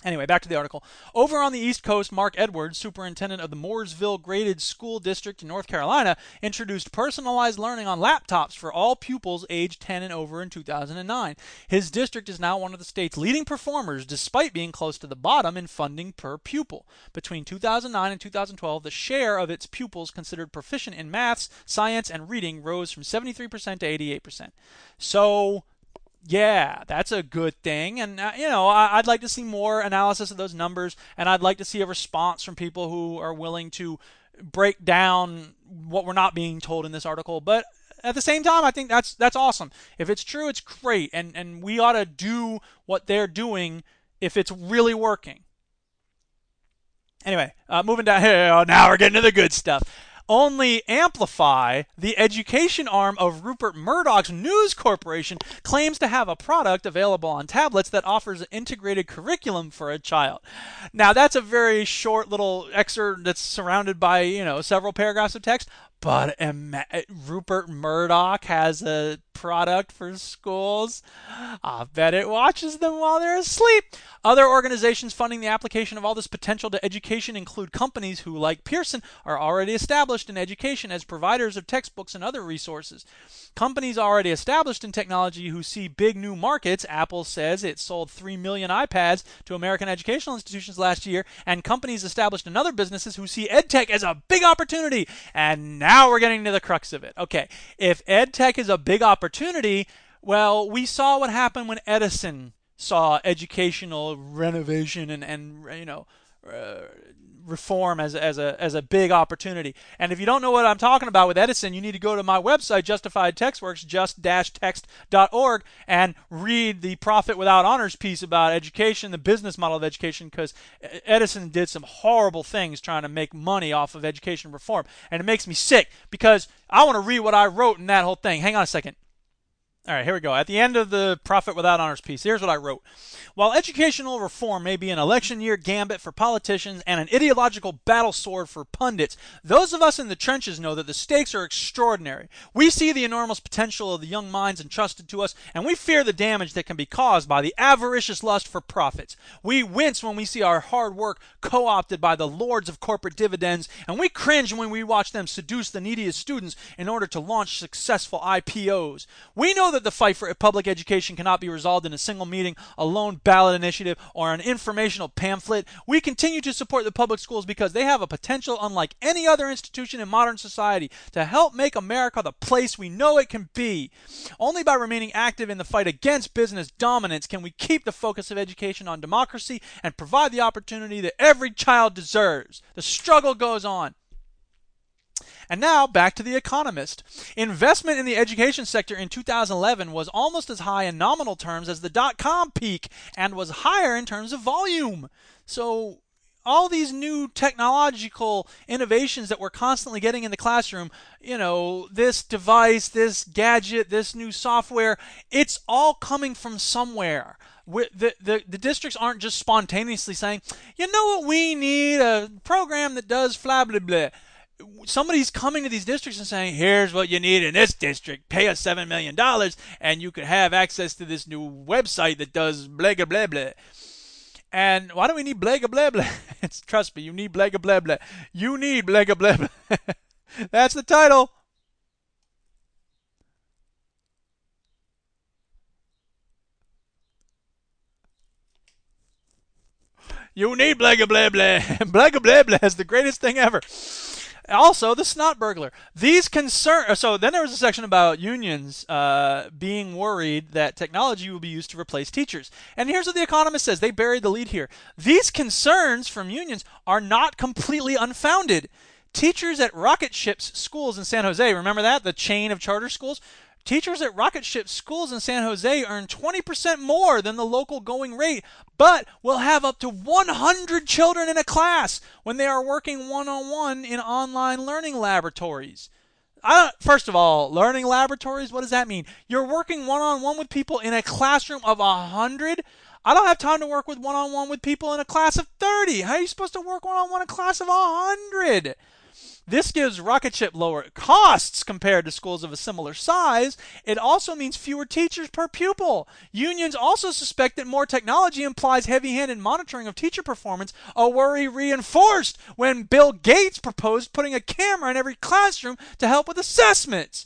Anyway, back to the article. Over on the East Coast, Mark Edwards, superintendent of the Mooresville Graded School District in North Carolina, introduced personalized learning on laptops for all pupils aged 10 and over in 2009. His district is now one of the state's leading performers, despite being close to the bottom in funding per pupil. Between 2009 and 2012, the share of its pupils considered proficient in maths, science, and reading rose from 73% to 88%. So, yeah, that's a good thing. And, uh, you know, I, would like to see more analysis of those numbers, and I'd like to see a response from people who are willing to break down what we're not being told in this article. But at the same time, I think that's that's awesome. If it's true, it's great, and and we ought to do what they're doing if it's really working. Anyway, uh, moving down here. *laughs* Now we're getting to the good stuff only amplify the education arm of Rupert Murdoch's News Corporation claims to have a product available on tablets that offers an integrated curriculum for a child. Now that's a very short little excerpt that's surrounded by, you know, several paragraphs of text, but Rupert Murdoch has a product for schools. I bet it watches them while they're asleep. Other organizations funding the application of all this potential to education include companies who, like Pearson, are already established in education as providers of textbooks and other resources. Companies already established in technology who see big new markets. Apple says it sold 3 million iPads to American educational institutions last year, and companies established in other businesses who see EdTech as a big opportunity. And now we're getting to the crux of it. Okay, if EdTech is a big opportunity, well, we saw what happened when Edison saw educational renovation and, and you know, uh, reform as, as, a, as a big opportunity. And if you don't know what I'm talking about with Edison, you need to go to my website, Justified Textworks, just-text.org, and read the Profit Without Honors piece about education, the business model of education, because Edison did some horrible things trying to make money off of education reform. And it makes me sick because I want to read what I wrote in that whole thing. Hang on a second. All right, here we go. At the end of the Profit Without Honors piece, here's what I wrote. While educational reform may be an election year gambit for politicians and an ideological battle sword for pundits, those of us in the trenches know that the stakes are extraordinary. We see the enormous potential of the young minds entrusted to us, and we fear the damage that can be caused by the avaricious lust for profits. We wince when we see our hard work co opted by the lords of corporate dividends, and we cringe when we watch them seduce the neediest students in order to launch successful IPOs. We know that the fight for public education cannot be resolved in a single meeting, a lone ballot initiative, or an informational pamphlet. We continue to support the public schools because they have a potential unlike any other institution in modern society to help make America the place we know it can be. Only by remaining active in the fight against business dominance can we keep the focus of education on democracy and provide the opportunity that every child deserves. The struggle goes on. And now back to The Economist. Investment in the education sector in 2011 was almost as high in nominal terms as the dot com peak and was higher in terms of volume. So all these new technological innovations that we're constantly getting in the classroom, you know, this device, this gadget, this new software, it's all coming from somewhere. The, the, the districts aren't just spontaneously saying, you know what, we need a program that does blah, blah, blah somebody's coming to these districts and saying, here's what you need in this district. Pay us $7 million and you can have access to this new website that does blah, blah, blah, blah. And why do we need blah, blah, blah? *laughs* it's, trust me, you need blah, blah, blah. You need blah, blah, blah. *laughs* That's the title. You need blah, blah, blah. blah, *laughs* blah, blah is the greatest thing ever. Also, the snot burglar. These concern. So then there was a section about unions uh, being worried that technology will be used to replace teachers. And here's what the Economist says. They buried the lead here. These concerns from unions are not completely unfounded. Teachers at rocket ships schools in San Jose, remember that the chain of charter schools, Teachers at rocket ship schools in San Jose earn 20% more than the local going rate, but will have up to 100 children in a class when they are working one on one in online learning laboratories. Uh, first of all, learning laboratories, what does that mean? You're working one on one with people in a classroom of 100? I don't have time to work with one on one with people in a class of 30. How are you supposed to work one on one in a class of 100? This gives Rocket Ship lower costs compared to schools of a similar size. It also means fewer teachers per pupil. Unions also suspect that more technology implies heavy handed monitoring of teacher performance, a worry reinforced when Bill Gates proposed putting a camera in every classroom to help with assessments.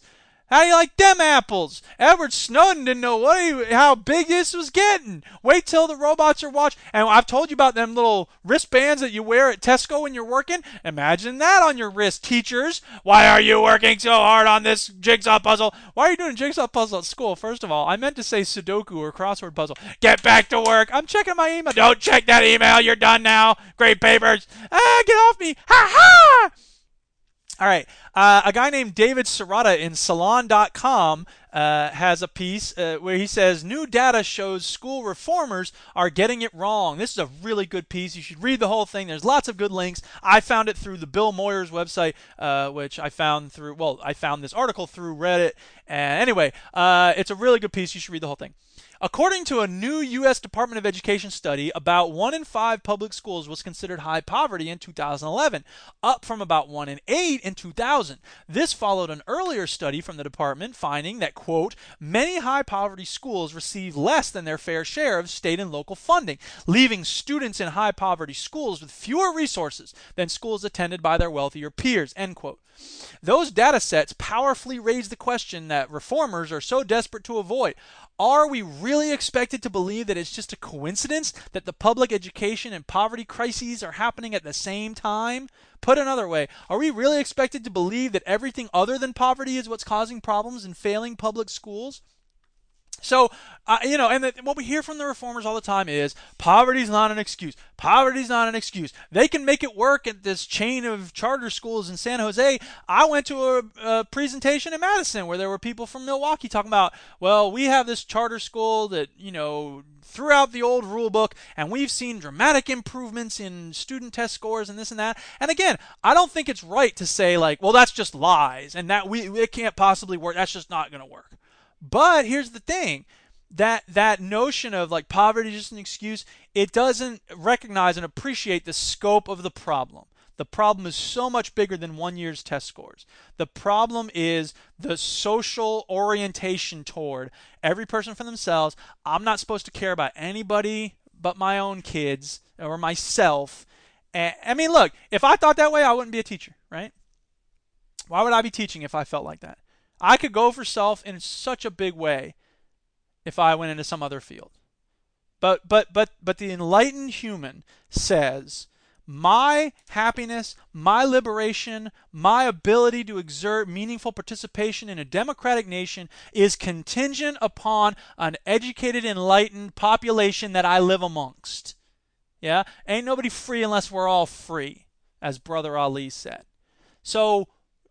How do you like them apples? Edward Snowden didn't know what he, how big this was getting. Wait till the robots are watching. And I've told you about them little wristbands that you wear at Tesco when you're working. Imagine that on your wrist, teachers. Why are you working so hard on this jigsaw puzzle? Why are you doing jigsaw puzzle at school? First of all, I meant to say Sudoku or crossword puzzle. Get back to work. I'm checking my email. Don't check that email. You're done now. Great papers. Ah, get off me. Ha ha! All right. Uh, a guy named David Sirota in Salon.com uh, has a piece uh, where he says new data shows school reformers are getting it wrong. This is a really good piece. You should read the whole thing. There's lots of good links. I found it through the Bill Moyers website, uh, which I found through, well, I found this article through Reddit. And anyway, uh, it's a really good piece. You should read the whole thing. According to a new U.S. Department of Education study, about one in five public schools was considered high poverty in 2011, up from about one in eight in 2000. This followed an earlier study from the department finding that, quote, many high poverty schools receive less than their fair share of state and local funding, leaving students in high poverty schools with fewer resources than schools attended by their wealthier peers, end quote. Those data sets powerfully raise the question that reformers are so desperate to avoid. Are we really expected to believe that it's just a coincidence that the public education and poverty crises are happening at the same time? Put another way, are we really expected to believe that everything other than poverty is what's causing problems in failing public schools? So, uh, you know, and the, what we hear from the reformers all the time is poverty's not an excuse. Poverty's not an excuse. They can make it work at this chain of charter schools in San Jose. I went to a, a presentation in Madison where there were people from Milwaukee talking about, well, we have this charter school that, you know, threw out the old rule book and we've seen dramatic improvements in student test scores and this and that. And again, I don't think it's right to say like, well, that's just lies and that we it can't possibly work. That's just not going to work. But here's the thing that that notion of like poverty is just an excuse, it doesn't recognize and appreciate the scope of the problem. The problem is so much bigger than one year's test scores. The problem is the social orientation toward every person for themselves. I'm not supposed to care about anybody but my own kids or myself. And, I mean, look, if I thought that way, I wouldn't be a teacher, right? Why would I be teaching if I felt like that? I could go for self in such a big way if I went into some other field. But but but but the enlightened human says my happiness, my liberation, my ability to exert meaningful participation in a democratic nation is contingent upon an educated, enlightened population that I live amongst. Yeah? Ain't nobody free unless we're all free, as Brother Ali said. So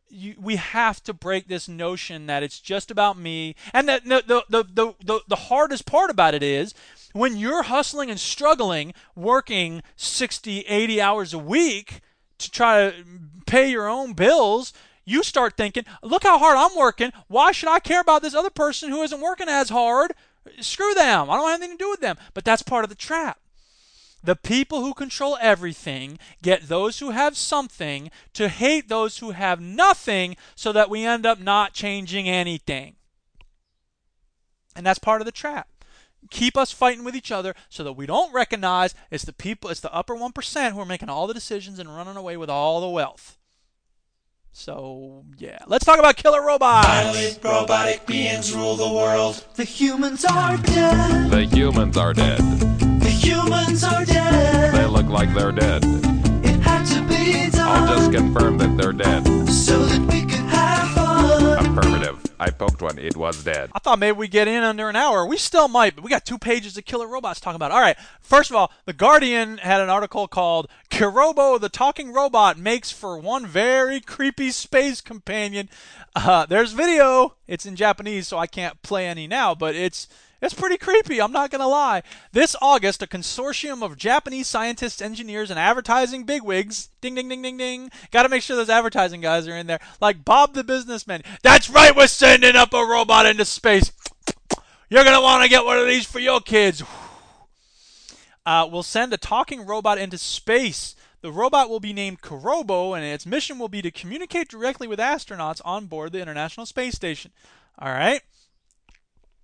you, we have to break this notion that it's just about me. And that the, the, the, the, the hardest part about it is when you're hustling and struggling, working 60, 80 hours a week to try to pay your own bills, you start thinking, look how hard I'm working. Why should I care about this other person who isn't working as hard? Screw them. I don't have anything to do with them. But that's part of the trap. The people who control everything get those who have something to hate those who have nothing so that we end up not changing anything. And that's part of the trap. Keep us fighting with each other so that we don't recognize it's the people, it's the upper 1% who are making all the decisions and running away with all the wealth. So, yeah. Let's talk about killer robots. Violent robotic beings rule the world. The humans are dead. The humans are dead. The humans are dead. They look like they're dead. It had to be done. I'll just confirm that they're dead. So that we could have fun. Affirmative. I poked one. It was dead. I thought maybe we'd get in under an hour. We still might, but we got two pages of killer robots talking about. It. All right. First of all, The Guardian had an article called Kirobo, the talking robot, makes for one very creepy space companion. Uh, there's video. It's in Japanese, so I can't play any now, but it's it's pretty creepy, I'm not going to lie. This August, a consortium of Japanese scientists, engineers, and advertising bigwigs, ding, ding, ding, ding, ding, got to make sure those advertising guys are in there, like Bob the businessman. That's right, we're sending up a robot into space. You're going to want to get one of these for your kids. Uh, we'll send a talking robot into space. The robot will be named Kirobo, and its mission will be to communicate directly with astronauts on board the International Space Station. All right.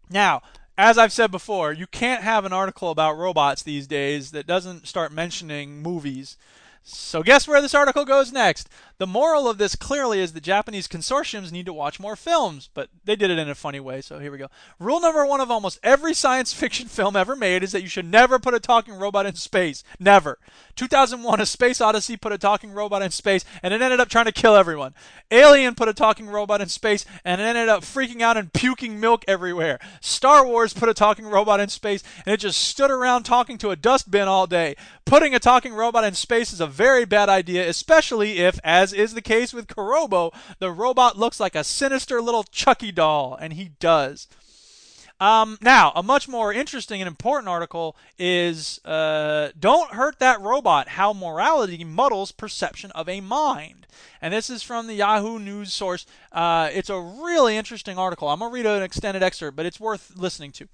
Now, as I've said before, you can't have an article about robots these days that doesn't start mentioning movies. So, guess where this article goes next? The moral of this clearly is that Japanese consortiums need to watch more films, but they did it in a funny way, so here we go. Rule number one of almost every science *laughs* fiction film ever made is that you should never put a talking robot in space. Never. 2001 A Space Odyssey put a talking robot in space, and it ended up trying to kill everyone. Alien put a talking robot in space, and it ended up freaking out and puking milk everywhere. Star Wars put a talking robot in space, and it just stood around talking to a dustbin all day. Putting a talking robot in space is a very bad idea, especially if, as is the case with Kirobo, the robot looks like a sinister little Chucky doll, and he does. Um, now, a much more interesting and important article is uh, Don't Hurt That Robot How Morality Muddles Perception of a Mind. And this is from the Yahoo News source. Uh, it's a really interesting article. I'm going to read an extended excerpt, but it's worth listening to.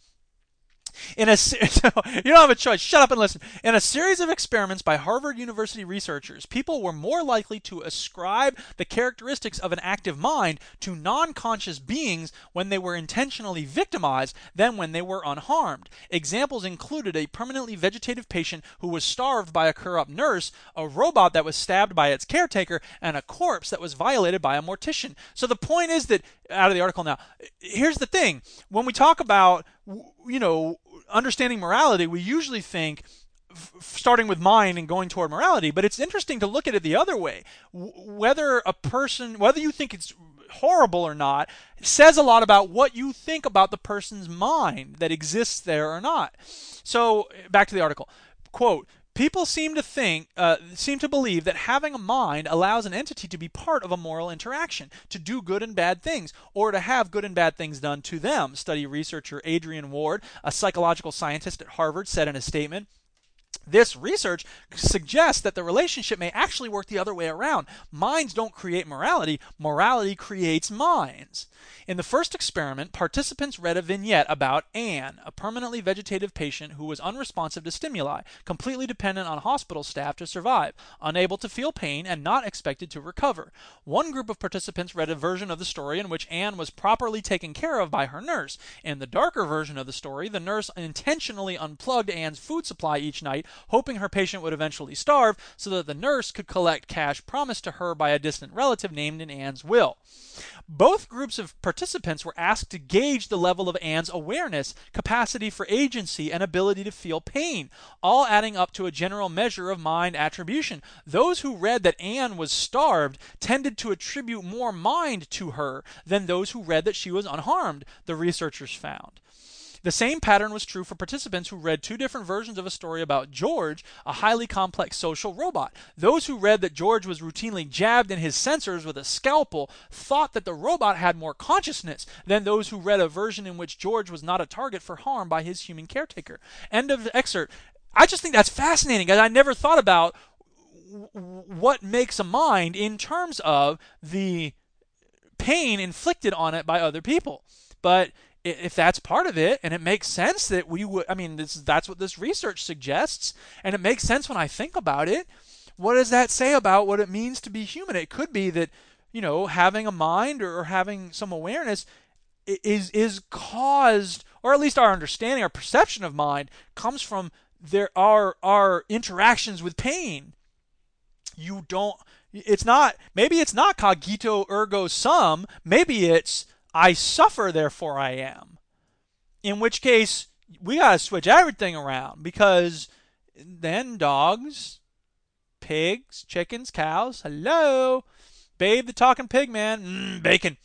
In a *laughs* you don't have a choice. Shut up and listen. In a series of experiments by Harvard University researchers, people were more likely to ascribe the characteristics of an active mind to non-conscious beings when they were intentionally victimized than when they were unharmed. Examples included a permanently vegetative patient who was starved by a corrupt nurse, a robot that was stabbed by its caretaker, and a corpse that was violated by a mortician. So the point is that out of the article now, here's the thing: when we talk about you know understanding morality, we usually think starting with mind and going toward morality, but it's interesting to look at it the other way. W- whether a person, whether you think it's horrible or not, says a lot about what you think about the person's mind that exists there or not. So, back to the article. Quote, People seem to think, uh, seem to believe that having a mind allows an entity to be part of a moral interaction, to do good and bad things, or to have good and bad things done to them. Study researcher Adrian Ward, a psychological scientist at Harvard, said in a statement. This research suggests that the relationship may actually work the other way around. Minds don't create morality, morality creates minds. In the first experiment, participants read a vignette about Anne, a permanently vegetative patient who was unresponsive to stimuli, completely dependent on hospital staff to survive, unable to feel pain, and not expected to recover. One group of participants read a version of the story in which Anne was properly taken care of by her nurse. In the darker version of the story, the nurse intentionally unplugged Anne's food supply each night, hoping her patient would eventually starve so that the nurse could collect cash promised to her by a distant relative named in Anne's will. Both groups of participants were asked to gauge the level of Anne's awareness, capacity for agency, and ability to feel pain, all adding up to a general measure of mind attribution. Those who read that Anne was starved tended to attribute more mind to her than those who read that she was unharmed, the researchers found. The same pattern was true for participants who read two different versions of a story about George, a highly complex social robot. Those who read that George was routinely jabbed in his sensors with a scalpel thought that the robot had more consciousness than those who read a version in which George was not a target for harm by his human caretaker. End of excerpt. I just think that's fascinating, because I never thought about what makes a mind in terms of the pain inflicted on it by other people. But if that's part of it and it makes sense that we would i mean this, that's what this research suggests and it makes sense when i think about it what does that say about what it means to be human? It could be that you know having a mind or, or having some awareness is is caused or at least our understanding our perception of mind comes from there are our interactions with pain. You don't it's not maybe it's not cogito ergo sum maybe it's I suffer, therefore I am. In which case, we got to switch everything around because then dogs, pigs, chickens, cows, hello, babe the talking pig man, mm, bacon.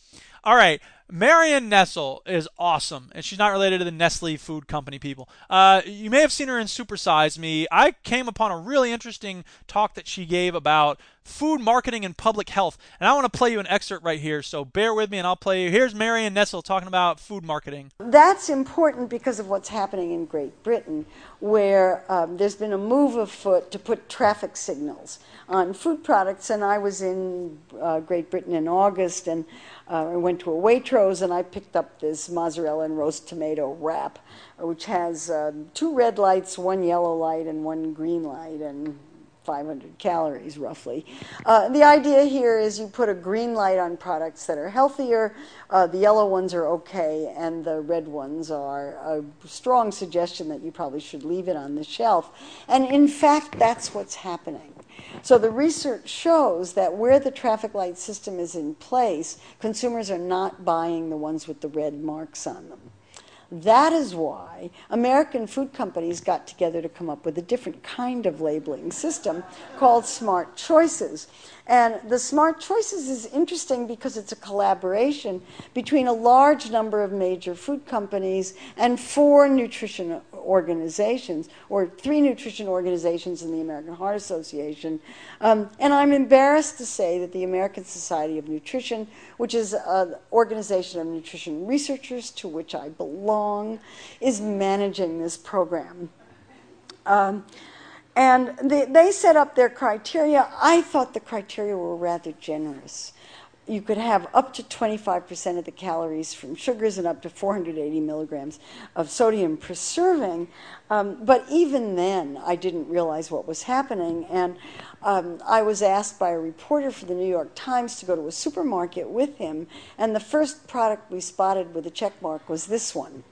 All right, Marion Nestle is awesome, and she's not related to the Nestle Food Company people. Uh, you may have seen her in Supersize Me. I came upon a really interesting talk that she gave about food marketing and public health, and I want to play you an excerpt right here. So bear with me, and I'll play you. Here's Marion Nestle talking about food marketing. That's important because of what's happening in Great Britain, where um, there's been a move afoot to put traffic signals on food products. And I was in uh, Great Britain in August, and uh, I went to a Waitrose and I picked up this mozzarella and roast tomato wrap, which has um, two red lights, one yellow light, and one green light, and 500 calories roughly. Uh, the idea here is you put a green light on products that are healthier, uh, the yellow ones are okay, and the red ones are a strong suggestion that you probably should leave it on the shelf. And in fact, that's what's happening. So the research shows that where the traffic light system is in place, consumers are not buying the ones with the red marks on them. That is why American food companies got together to come up with a different kind of labeling system called Smart Choices. And the Smart Choices is interesting because it's a collaboration between a large number of major food companies and four nutrition organizations, or three nutrition organizations in the American Heart Association. Um, and I'm embarrassed to say that the American Society of Nutrition, which is an organization of nutrition researchers to which I belong, is managing this program. Um, and they, they set up their criteria. I thought the criteria were rather generous. You could have up to 25% of the calories from sugars and up to 480 milligrams of sodium per serving. Um, but even then, I didn't realize what was happening. And um, I was asked by a reporter for the New York Times to go to a supermarket with him. And the first product we spotted with a check mark was this one.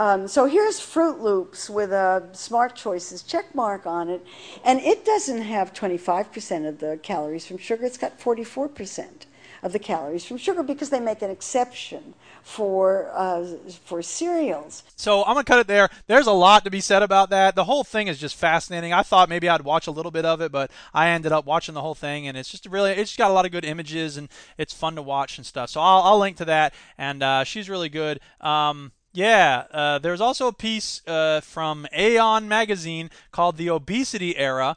Um, so here's Froot Loops with a Smart Choices check mark on it, and it doesn't have 25% of the calories from sugar, it's got 44% of the calories from sugar because they make an exception for uh, for cereals. So I'm gonna cut it there. There's a lot to be said about that. The whole thing is just fascinating. I thought maybe I'd watch a little bit of it, but I ended up watching the whole thing, and it's just really it's just got a lot of good images and it's fun to watch and stuff. So I'll, I'll link to that, and uh, she's really good. Um, yeah, uh, there's also a piece uh, from Aeon magazine called The Obesity Era.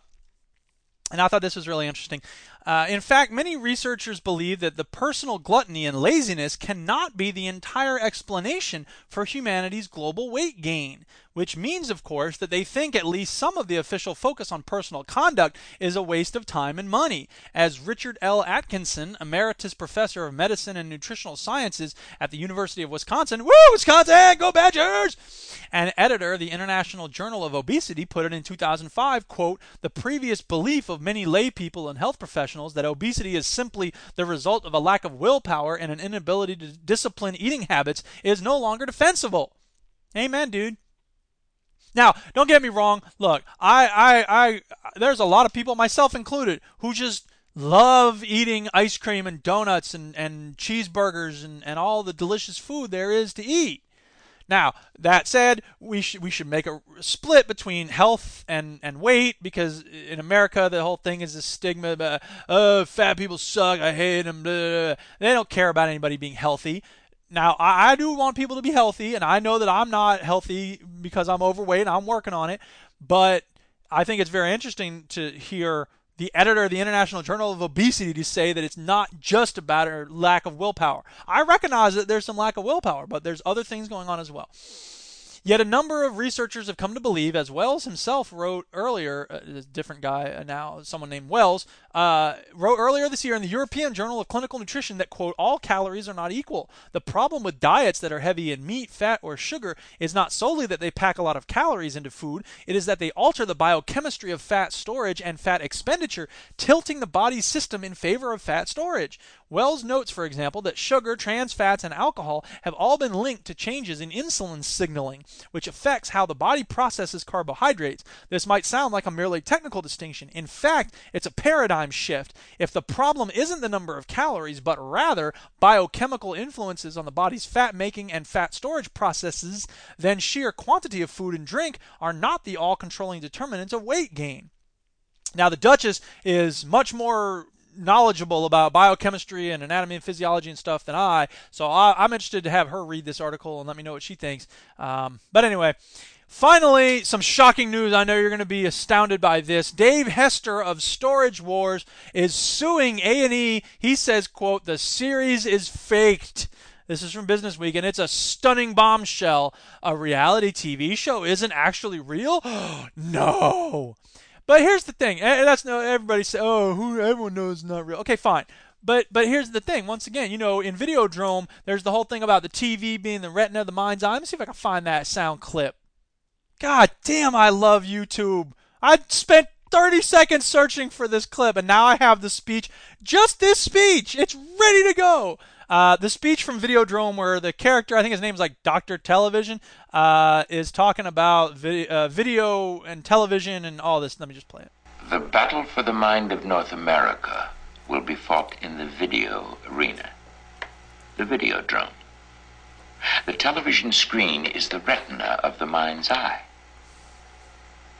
And I thought this was really interesting. Uh, in fact, many researchers believe that the personal gluttony and laziness cannot be the entire explanation for humanity's global weight gain, which means, of course, that they think at least some of the official focus on personal conduct is a waste of time and money. As Richard L. Atkinson, Emeritus Professor of Medicine and Nutritional Sciences at the University of Wisconsin, woo, Wisconsin, go Badgers! And editor of the International Journal of Obesity put it in 2005, quote, the previous belief of many lay people and health professionals professionals that obesity is simply the result of a lack of willpower and an inability to discipline eating habits is no longer defensible. Amen, dude. Now, don't get me wrong. Look, I, I, I, there's a lot of people, myself included, who just love eating ice cream and donuts and, and cheeseburgers and, and all the delicious food there is to eat. Now, that said, we should we should make a split between health and, and weight because in America the whole thing is a stigma about oh fat people suck, I hate them. Blah, blah, blah. They don't care about anybody being healthy. Now, I, I do want people to be healthy, and I know that I'm not healthy because I'm overweight. And I'm working on it, but I think it's very interesting to hear the editor of the International Journal of Obesity to say that it's not just about a lack of willpower. I recognize that there's some lack of willpower, but there's other things going on as well. Yet a number of researchers have come to believe, as Wells himself wrote earlier, uh, a different guy uh, now, someone named Wells, uh, wrote earlier this year in the European Journal of Clinical Nutrition that, quote, all calories are not equal. The problem with diets that are heavy in meat, fat, or sugar is not solely that they pack a lot of calories into food, it is that they alter the biochemistry of fat storage and fat expenditure, tilting the body's system in favor of fat storage. Wells notes, for example, that sugar, trans fats, and alcohol have all been linked to changes in insulin signaling, which affects how the body processes carbohydrates. This might sound like a merely technical distinction. In fact, it's a paradigm shift. If the problem isn't the number of calories, but rather biochemical influences on the body's fat making and fat storage processes, then sheer quantity of food and drink are not the all controlling determinants of weight gain. Now, the Duchess is much more knowledgeable about biochemistry and anatomy and physiology and stuff than I. So I, am interested to have her read this article and let me know what she thinks. Um, but anyway. Finally, some shocking news. I know you're going to be astounded by this. Dave Hester of Storage Wars is suing A&E. He says, quote, the series is faked. This is from Business Week, and it's a stunning bombshell. A reality TV show isn't actually real? *gasps* no. But here's the thing. That's no everybody say, oh, who everyone knows is not real. Okay, fine. But but here's the thing. Once again, you know, in Videodrome, there's the whole thing about the TV being the retina of the mind's eye. Let me see if I can find that sound clip. God damn, I love YouTube. I spent 30 seconds searching for this clip, and now I have the speech. Just this speech. It's ready to go. Uh, the speech from Videodrome, where the character, I think his name's like Doctor Television, uh, is talking about vi- uh, video and television and all this. Let me just play it. The battle for the mind of North America will be fought in the video arena, the Videodrome. The television screen is the retina of the mind's eye.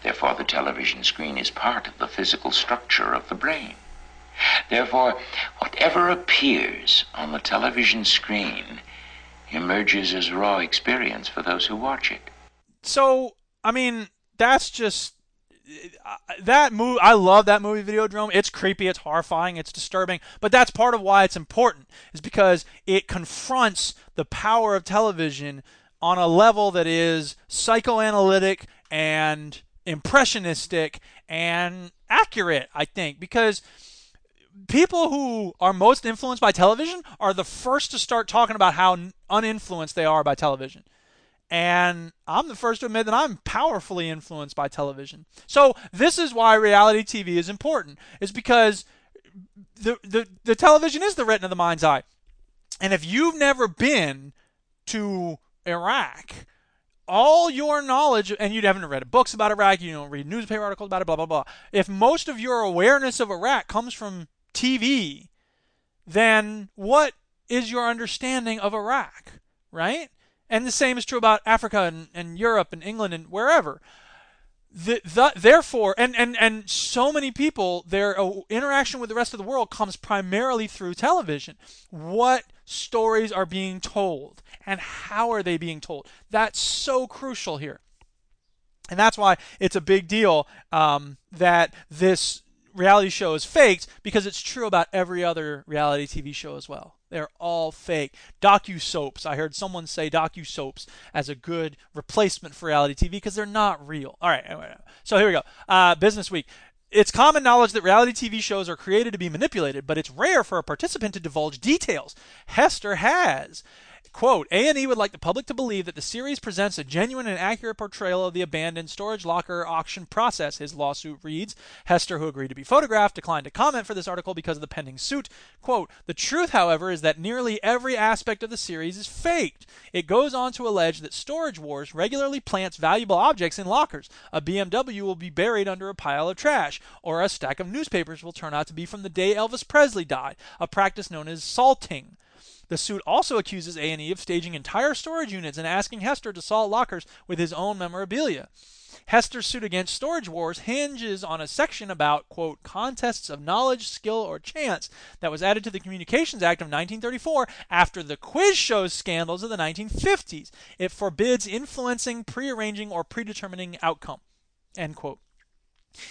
Therefore, the television screen is part of the physical structure of the brain. Therefore, whatever appears on the television screen emerges as raw experience for those who watch it. So, I mean, that's just uh, that movie. I love that movie, Videodrome. It's creepy, it's horrifying, it's disturbing, but that's part of why it's important, is because it confronts the power of television on a level that is psychoanalytic and impressionistic and accurate, I think, because people who are most influenced by television are the first to start talking about how uninfluenced they are by television. And I'm the first to admit that I'm powerfully influenced by television. So this is why reality TV is important. Is because the, the, the television is the retina of the mind's eye. And if you've never been to Iraq, all your knowledge, and you haven't read books about Iraq, you don't read newspaper articles about it, blah, blah, blah. If most of your awareness of Iraq comes from TV, then what is your understanding of Iraq, right? And the same is true about Africa and, and Europe and England and wherever. The, the, therefore, and, and, and so many people, their uh, interaction with the rest of the world comes primarily through television. What stories are being told and how are they being told? That's so crucial here. And that's why it's a big deal um, that this reality show is faked because it's true about every other reality TV show as well. They're all fake. Docu soaps. I heard someone say docu soaps as a good replacement for reality TV because they're not real. All right. Anyway, so here we go. Uh, Business Week. It's common knowledge that reality TV shows are created to be manipulated, but it's rare for a participant to divulge details. Hester has. Quote, A&E would like the public to believe that the series presents a genuine and accurate portrayal of the abandoned storage locker auction process, his lawsuit reads. Hester, who agreed to be photographed, declined to comment for this article because of the pending suit. Quote, the truth, however, is that nearly every aspect of the series is faked. It goes on to allege that Storage Wars regularly plants valuable objects in lockers. A BMW will be buried under a pile of trash, or a stack of newspapers will turn out to be from the day Elvis Presley died, a practice known as salting. The suit also accuses A&E of staging entire storage units and asking Hester to salt lockers with his own memorabilia. Hester's suit against Storage Wars hinges on a section about, quote, contests of knowledge, skill, or chance that was added to the Communications Act of 1934 after the quiz show scandals of the 1950s. It forbids influencing, prearranging, or predetermining outcome, end quote.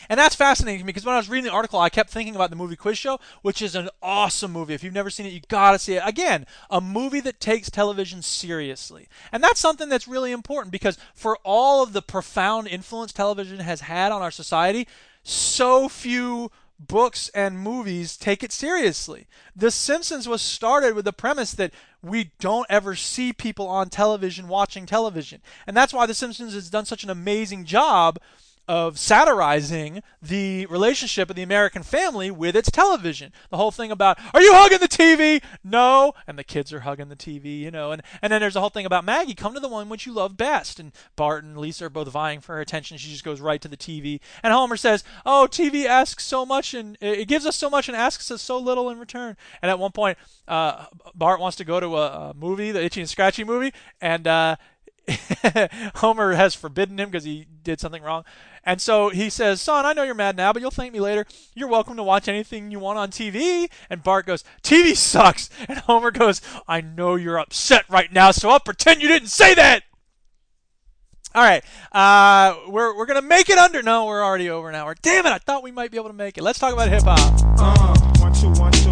And that's fascinating because when I was reading the article, I kept thinking about the movie Quiz Show, which is an awesome movie. If you've never seen it, you gotta see it. Again, a movie that takes television seriously. And that's something that's really important because for all of the profound influence television has had on our society, so few books and movies take it seriously. The Simpsons was started with the premise that we don't ever see people on television watching television. And that's why The Simpsons has done such an amazing job of satirizing the relationship of the American family with its television. The whole thing about, are you hugging the TV? No. And the kids are hugging the TV, you know. And, and then there's the whole thing about Maggie, come to the one which you love best. And Bart and Lisa are both vying for her attention. She just goes right to the TV. And Homer says, oh, TV asks so much and it gives us so much and asks us so little in return. And at one point, uh, Bart wants to go to a, a movie, the Itchy and Scratchy movie, and uh, *laughs* Homer has forbidden him because he did something wrong. And so he says, Son, I know you're mad now, but you'll thank me later. You're welcome to watch anything you want on TV. And Bart goes, TV sucks. *laughs* And Homer goes, I know you're upset right now, so I'll pretend you didn't say that. All right, uh, we're we're gonna make it under. No, we're already over an hour. Damn it! I thought we might be able to make it. Let's talk about hip hop. Uh, one two one two.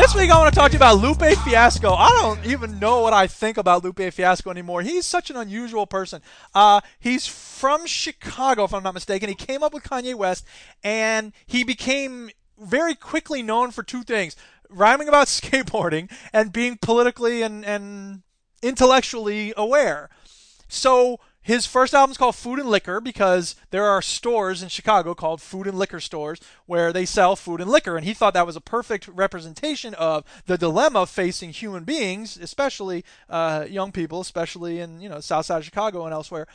This week I want to talk to you about Lupe Fiasco. I don't even know what I think about Lupe Fiasco anymore. He's such an unusual person. Uh, he's from Chicago, if I'm not mistaken. He came up with Kanye West, and he became very quickly known for two things rhyming about *laughs* skateboarding and being politically and, and intellectually aware. So his first album is called Food and Liquor because there are stores in Chicago called food and liquor stores where they sell food and liquor. And he thought that was a perfect representation of the dilemma facing human beings, especially uh, young people, especially in you know South Side of Chicago and elsewhere,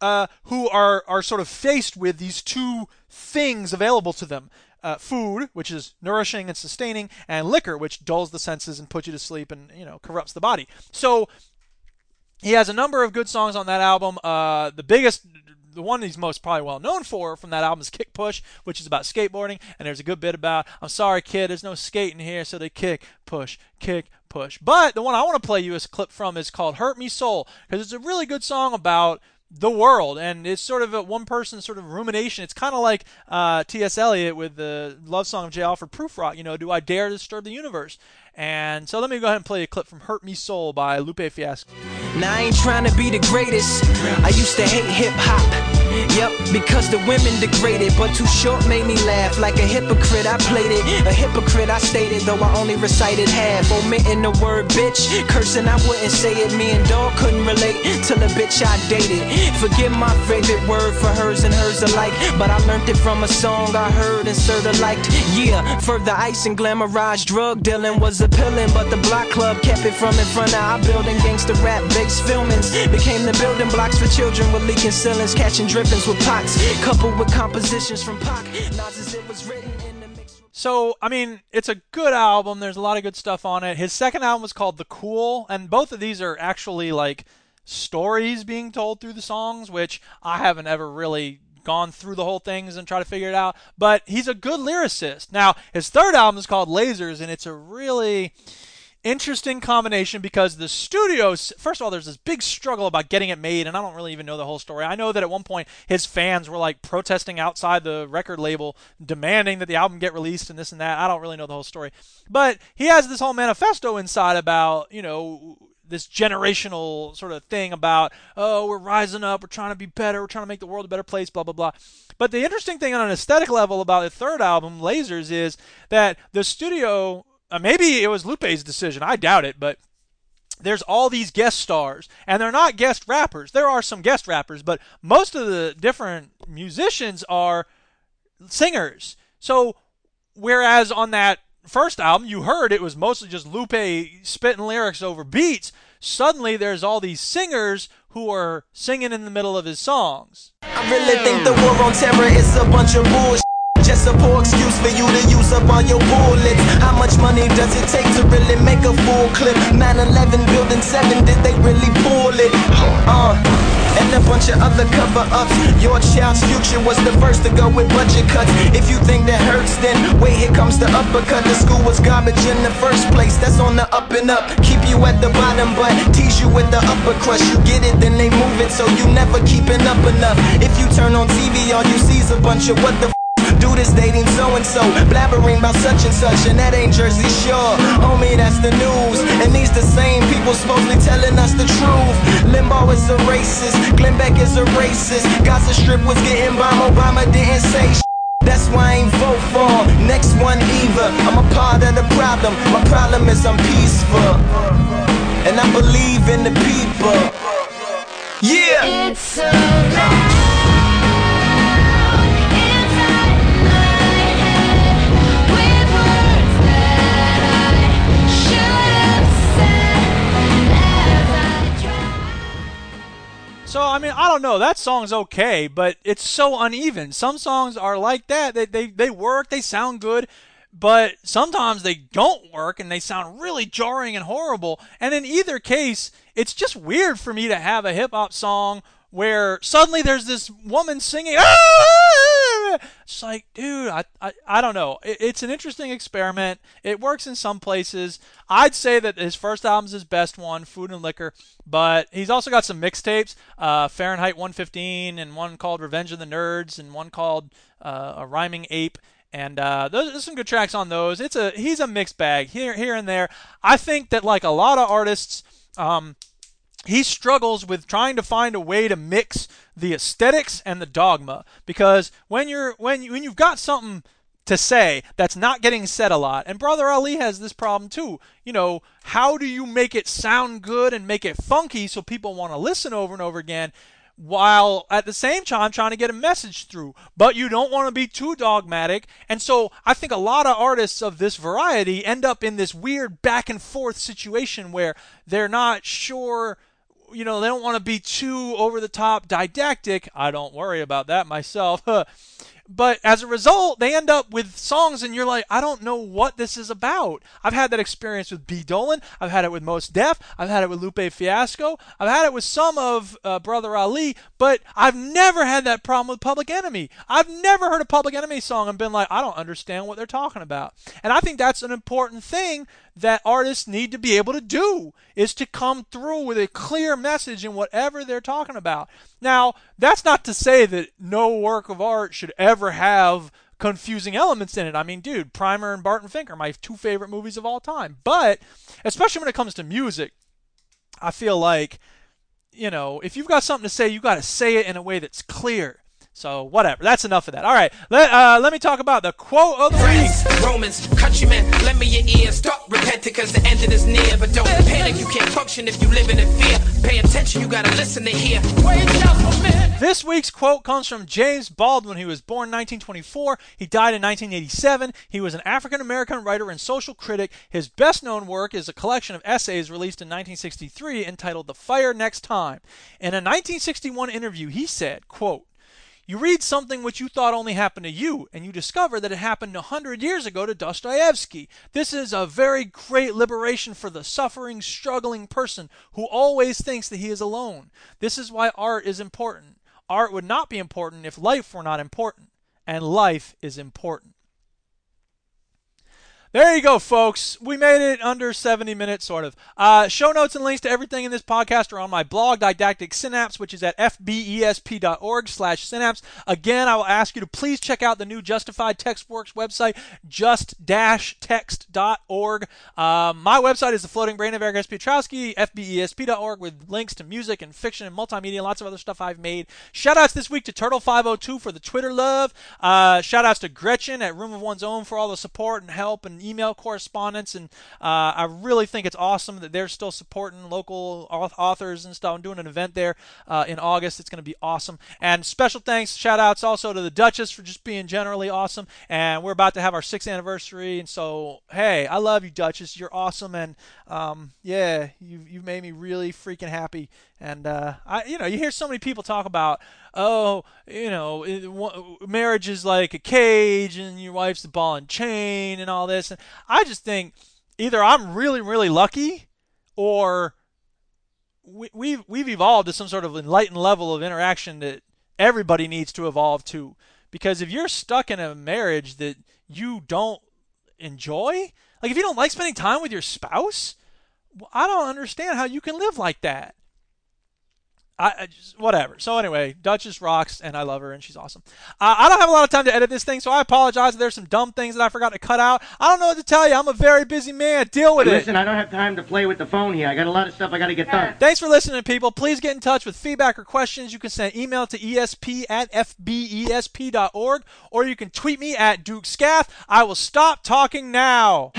uh, who are are sort of faced with these two things available to them. Uh, food, which is nourishing and sustaining, and liquor, which dulls the senses and puts you to sleep and you know corrupts the body. So he has a number of good songs on that album. Uh, the biggest, the one he's most probably well known for from that album is Kick Push, which is about skateboarding. And there's a good bit about, I'm sorry, kid, there's no skating here, so they kick, push, kick, push. But the one I want to play you a clip from is called Hurt Me Soul, because it's a really good song about the world, and it's sort of a one person sort of rumination. It's kind of like uh, T.S. Eliot with the love song of J. Alfred Prufrock, you know, Do I Dare Disturb the Universe? And so let me go ahead and play a clip from Hurt Me Soul by Lupe Fiasco. Now I ain't trying to be the greatest. I used to hate hip hop. Yep, because the women degraded, but Too Short made me laugh. Like a hypocrite, I played it. A hypocrite, I stated, though I only recited half. Omitting the word bitch, cursing, I wouldn't say it. Me and dog couldn't relate till the bitch I dated. Forget my favorite word for hers and hers alike, but I learned it from a song I heard and sorta liked. Yeah, further ice and glamorized drug dealing was appealing, but the block club kept it from in front of our building. Gangsta rap based filmings became the building blocks for children with leaking ceilings, catching with pots, coupled with compositions from Pac. So, I mean, it's a good album. There's a lot of good stuff on it. His second album was called The Cool, and both of these are actually like stories being told through the songs, which I haven't ever really gone through the whole things and try to figure it out. But he's a good lyricist. Now, his third album is called Lasers, and it's a really interesting combination because the studios first of all there's this big struggle about getting it made and i don't really even know the whole story. I know that at one point his fans were like protesting outside the record label demanding that the album get released and this and that. I don't really know the whole story. But he has this whole manifesto inside about you know this generational sort of thing about oh we're rising up we're trying to be better we're trying to make the world a better place blah blah blah. But the interesting thing on an aesthetic level about the third album lasers is that the studio uh, maybe it was Lupe's decision. I doubt it, but there's all these guest stars, and they're not guest rappers. There are some guest rappers, but most of the different musicians are singers. So, whereas on that first album, you heard it was mostly just Lupe spitting lyrics over beats, suddenly there's all these singers who are singing in the middle of his songs. I really think the war on terror is a bunch of bullshit. Just a poor excuse for you to use up all your bullets. How much money does it take to really make a full clip? 9-11 building 7, did they really pull it? Uh, and a bunch of other cover-ups. Your child's future was the first to go with budget cuts. If you think that hurts, then wait, here comes the uppercut. The school was garbage in the first place. That's on the up and up. Keep you at the bottom, but tease you with the upper crust. You get it, then they move it, so you never keeping up enough. If you turn on TV, all you see is a bunch of what the this dating so and so, blabbering about such and such, and that ain't Jersey Shore. Homie, that's the news. And these the same people supposedly telling us the truth. Limbaugh is a racist, Glenn Beck is a racist. Gaza Strip was getting bombed, Obama didn't say sh- that's why I ain't vote for. Next one either. I'm a part of the problem. My problem is I'm peaceful. And I believe in the people. Yeah! It's loud. So I mean, I don't know. That song's okay, but it's so uneven. Some songs are like that. They they they work. They sound good, but sometimes they don't work and they sound really jarring and horrible. And in either case, it's just weird for me to have a hip hop song where suddenly there's this woman singing. Ah! It's like, dude, I, I, I don't know. It, it's an interesting experiment. It works in some places. I'd say that his first album's his best one, Food and Liquor, but he's also got some mixtapes, uh, Fahrenheit 115, and one called Revenge of the Nerds, and one called uh, A Rhyming Ape and uh, those, there's some good tracks on those. It's a he's a mixed bag here here and there. I think that like a lot of artists, um, he struggles with trying to find a way to mix the aesthetics and the dogma because when you're when you, when you've got something to say that's not getting said a lot. And Brother Ali has this problem too. You know, how do you make it sound good and make it funky so people want to listen over and over again? while at the same time trying to get a message through. But you don't want to be too dogmatic. And so I think a lot of artists of this variety end up in this weird back and forth situation where they're not sure. You know, they don't want to be too over the top didactic. I don't worry about that myself. *laughs* but as a result, they end up with songs, and you're like, I don't know what this is about. I've had that experience with B. Dolan. I've had it with Mos Def. I've had it with Lupe Fiasco. I've had it with some of uh, Brother Ali, but I've never had that problem with Public Enemy. I've never heard a Public Enemy song and been like, I don't understand what they're talking about. And I think that's an important thing that artists need to be able to do is to come through with a clear message in whatever they're talking about. Now, that's not to say that no work of art should ever have confusing elements in it. I mean, dude, Primer and Barton Fink are my two favorite movies of all time. But especially when it comes to music, I feel like you know, if you've got something to say, you've got to say it in a way that's clear. So whatever. That's enough of that. All right. Let uh, let me talk about the quote of the week. Romans, countrymen, lend me your ears. Stop repenting because the end is near. But don't panic. You can't function if you live in fear. Pay attention. You gotta listen to hear. Wait just a minute. This week's quote comes from James Baldwin. He was born 1924. He died in 1987. He was an African American writer and social critic. His best known work is a collection of essays released in 1963 entitled The Fire Next Time. In a 1961 interview, he said, quote, you read something which you thought only happened to you, and you discover that it happened a hundred years ago to Dostoevsky. This is a very great liberation for the suffering, struggling person who always thinks that he is alone. This is why art is important. Art would not be important if life were not important, and life is important. There you go, folks. We made it under 70 minutes, sort of. Uh, show notes and links to everything in this podcast are on my blog, Didactic Synapse, which is at fbesp.org slash synapse. Again, I will ask you to please check out the new Justified Textworks website, just-text.org. Uh, my website is the Floating Brain of Eric S. Piotrowski, fbesp.org, with links to music and fiction and multimedia and lots of other stuff I've made. Shoutouts this week to Turtle502 for the Twitter love. Uh, shoutouts to Gretchen at Room of One's Own for all the support and help and email correspondence, and uh, I really think it's awesome that they're still supporting local authors and stuff. I'm doing an event there uh, in August. It's going to be awesome. And special thanks, shout outs also to the Duchess for just being generally awesome. And we're about to have our sixth anniversary, and so hey, I love you, Duchess. You're awesome, and um, yeah, you've, you've made me really freaking happy. And uh, I, you know, you hear so many people talk about, oh, you know, it, marriage is like a cage, and your wife's the ball and chain, and all this. And I just think either I'm really, really lucky, or we, we've we've evolved to some sort of enlightened level of interaction that everybody needs to evolve to. Because if you're stuck in a marriage that you don't enjoy, like if you don't like spending time with your spouse, I don't understand how you can live like that. I, I just, whatever. So anyway, Duchess rocks, and I love her, and she's awesome. Uh, I don't have a lot of time to edit this thing, so I apologize. There's some dumb things that I forgot to cut out. I don't know what to tell you. I'm a very busy man. Deal with hey, it. Listen, I don't have time to play with the phone here. I got a lot of stuff I got to get done. Thanks for listening, people. Please get in touch with feedback or questions. You can send email to esp at fbesp.org, or you can tweet me at Duke Scath. I will stop talking now.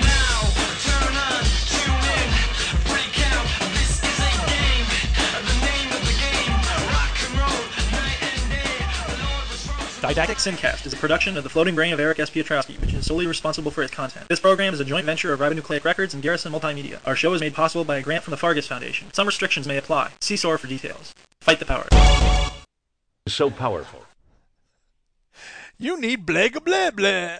Didactic SynCast is a production of the Floating Brain of Eric S. Piotrowski, which is solely responsible for its content. This program is a joint venture of Ribonucleic Records and Garrison Multimedia. Our show is made possible by a grant from the Fargus Foundation. Some restrictions may apply. See SOAR for details. Fight the power. So powerful. You need blah blah blah.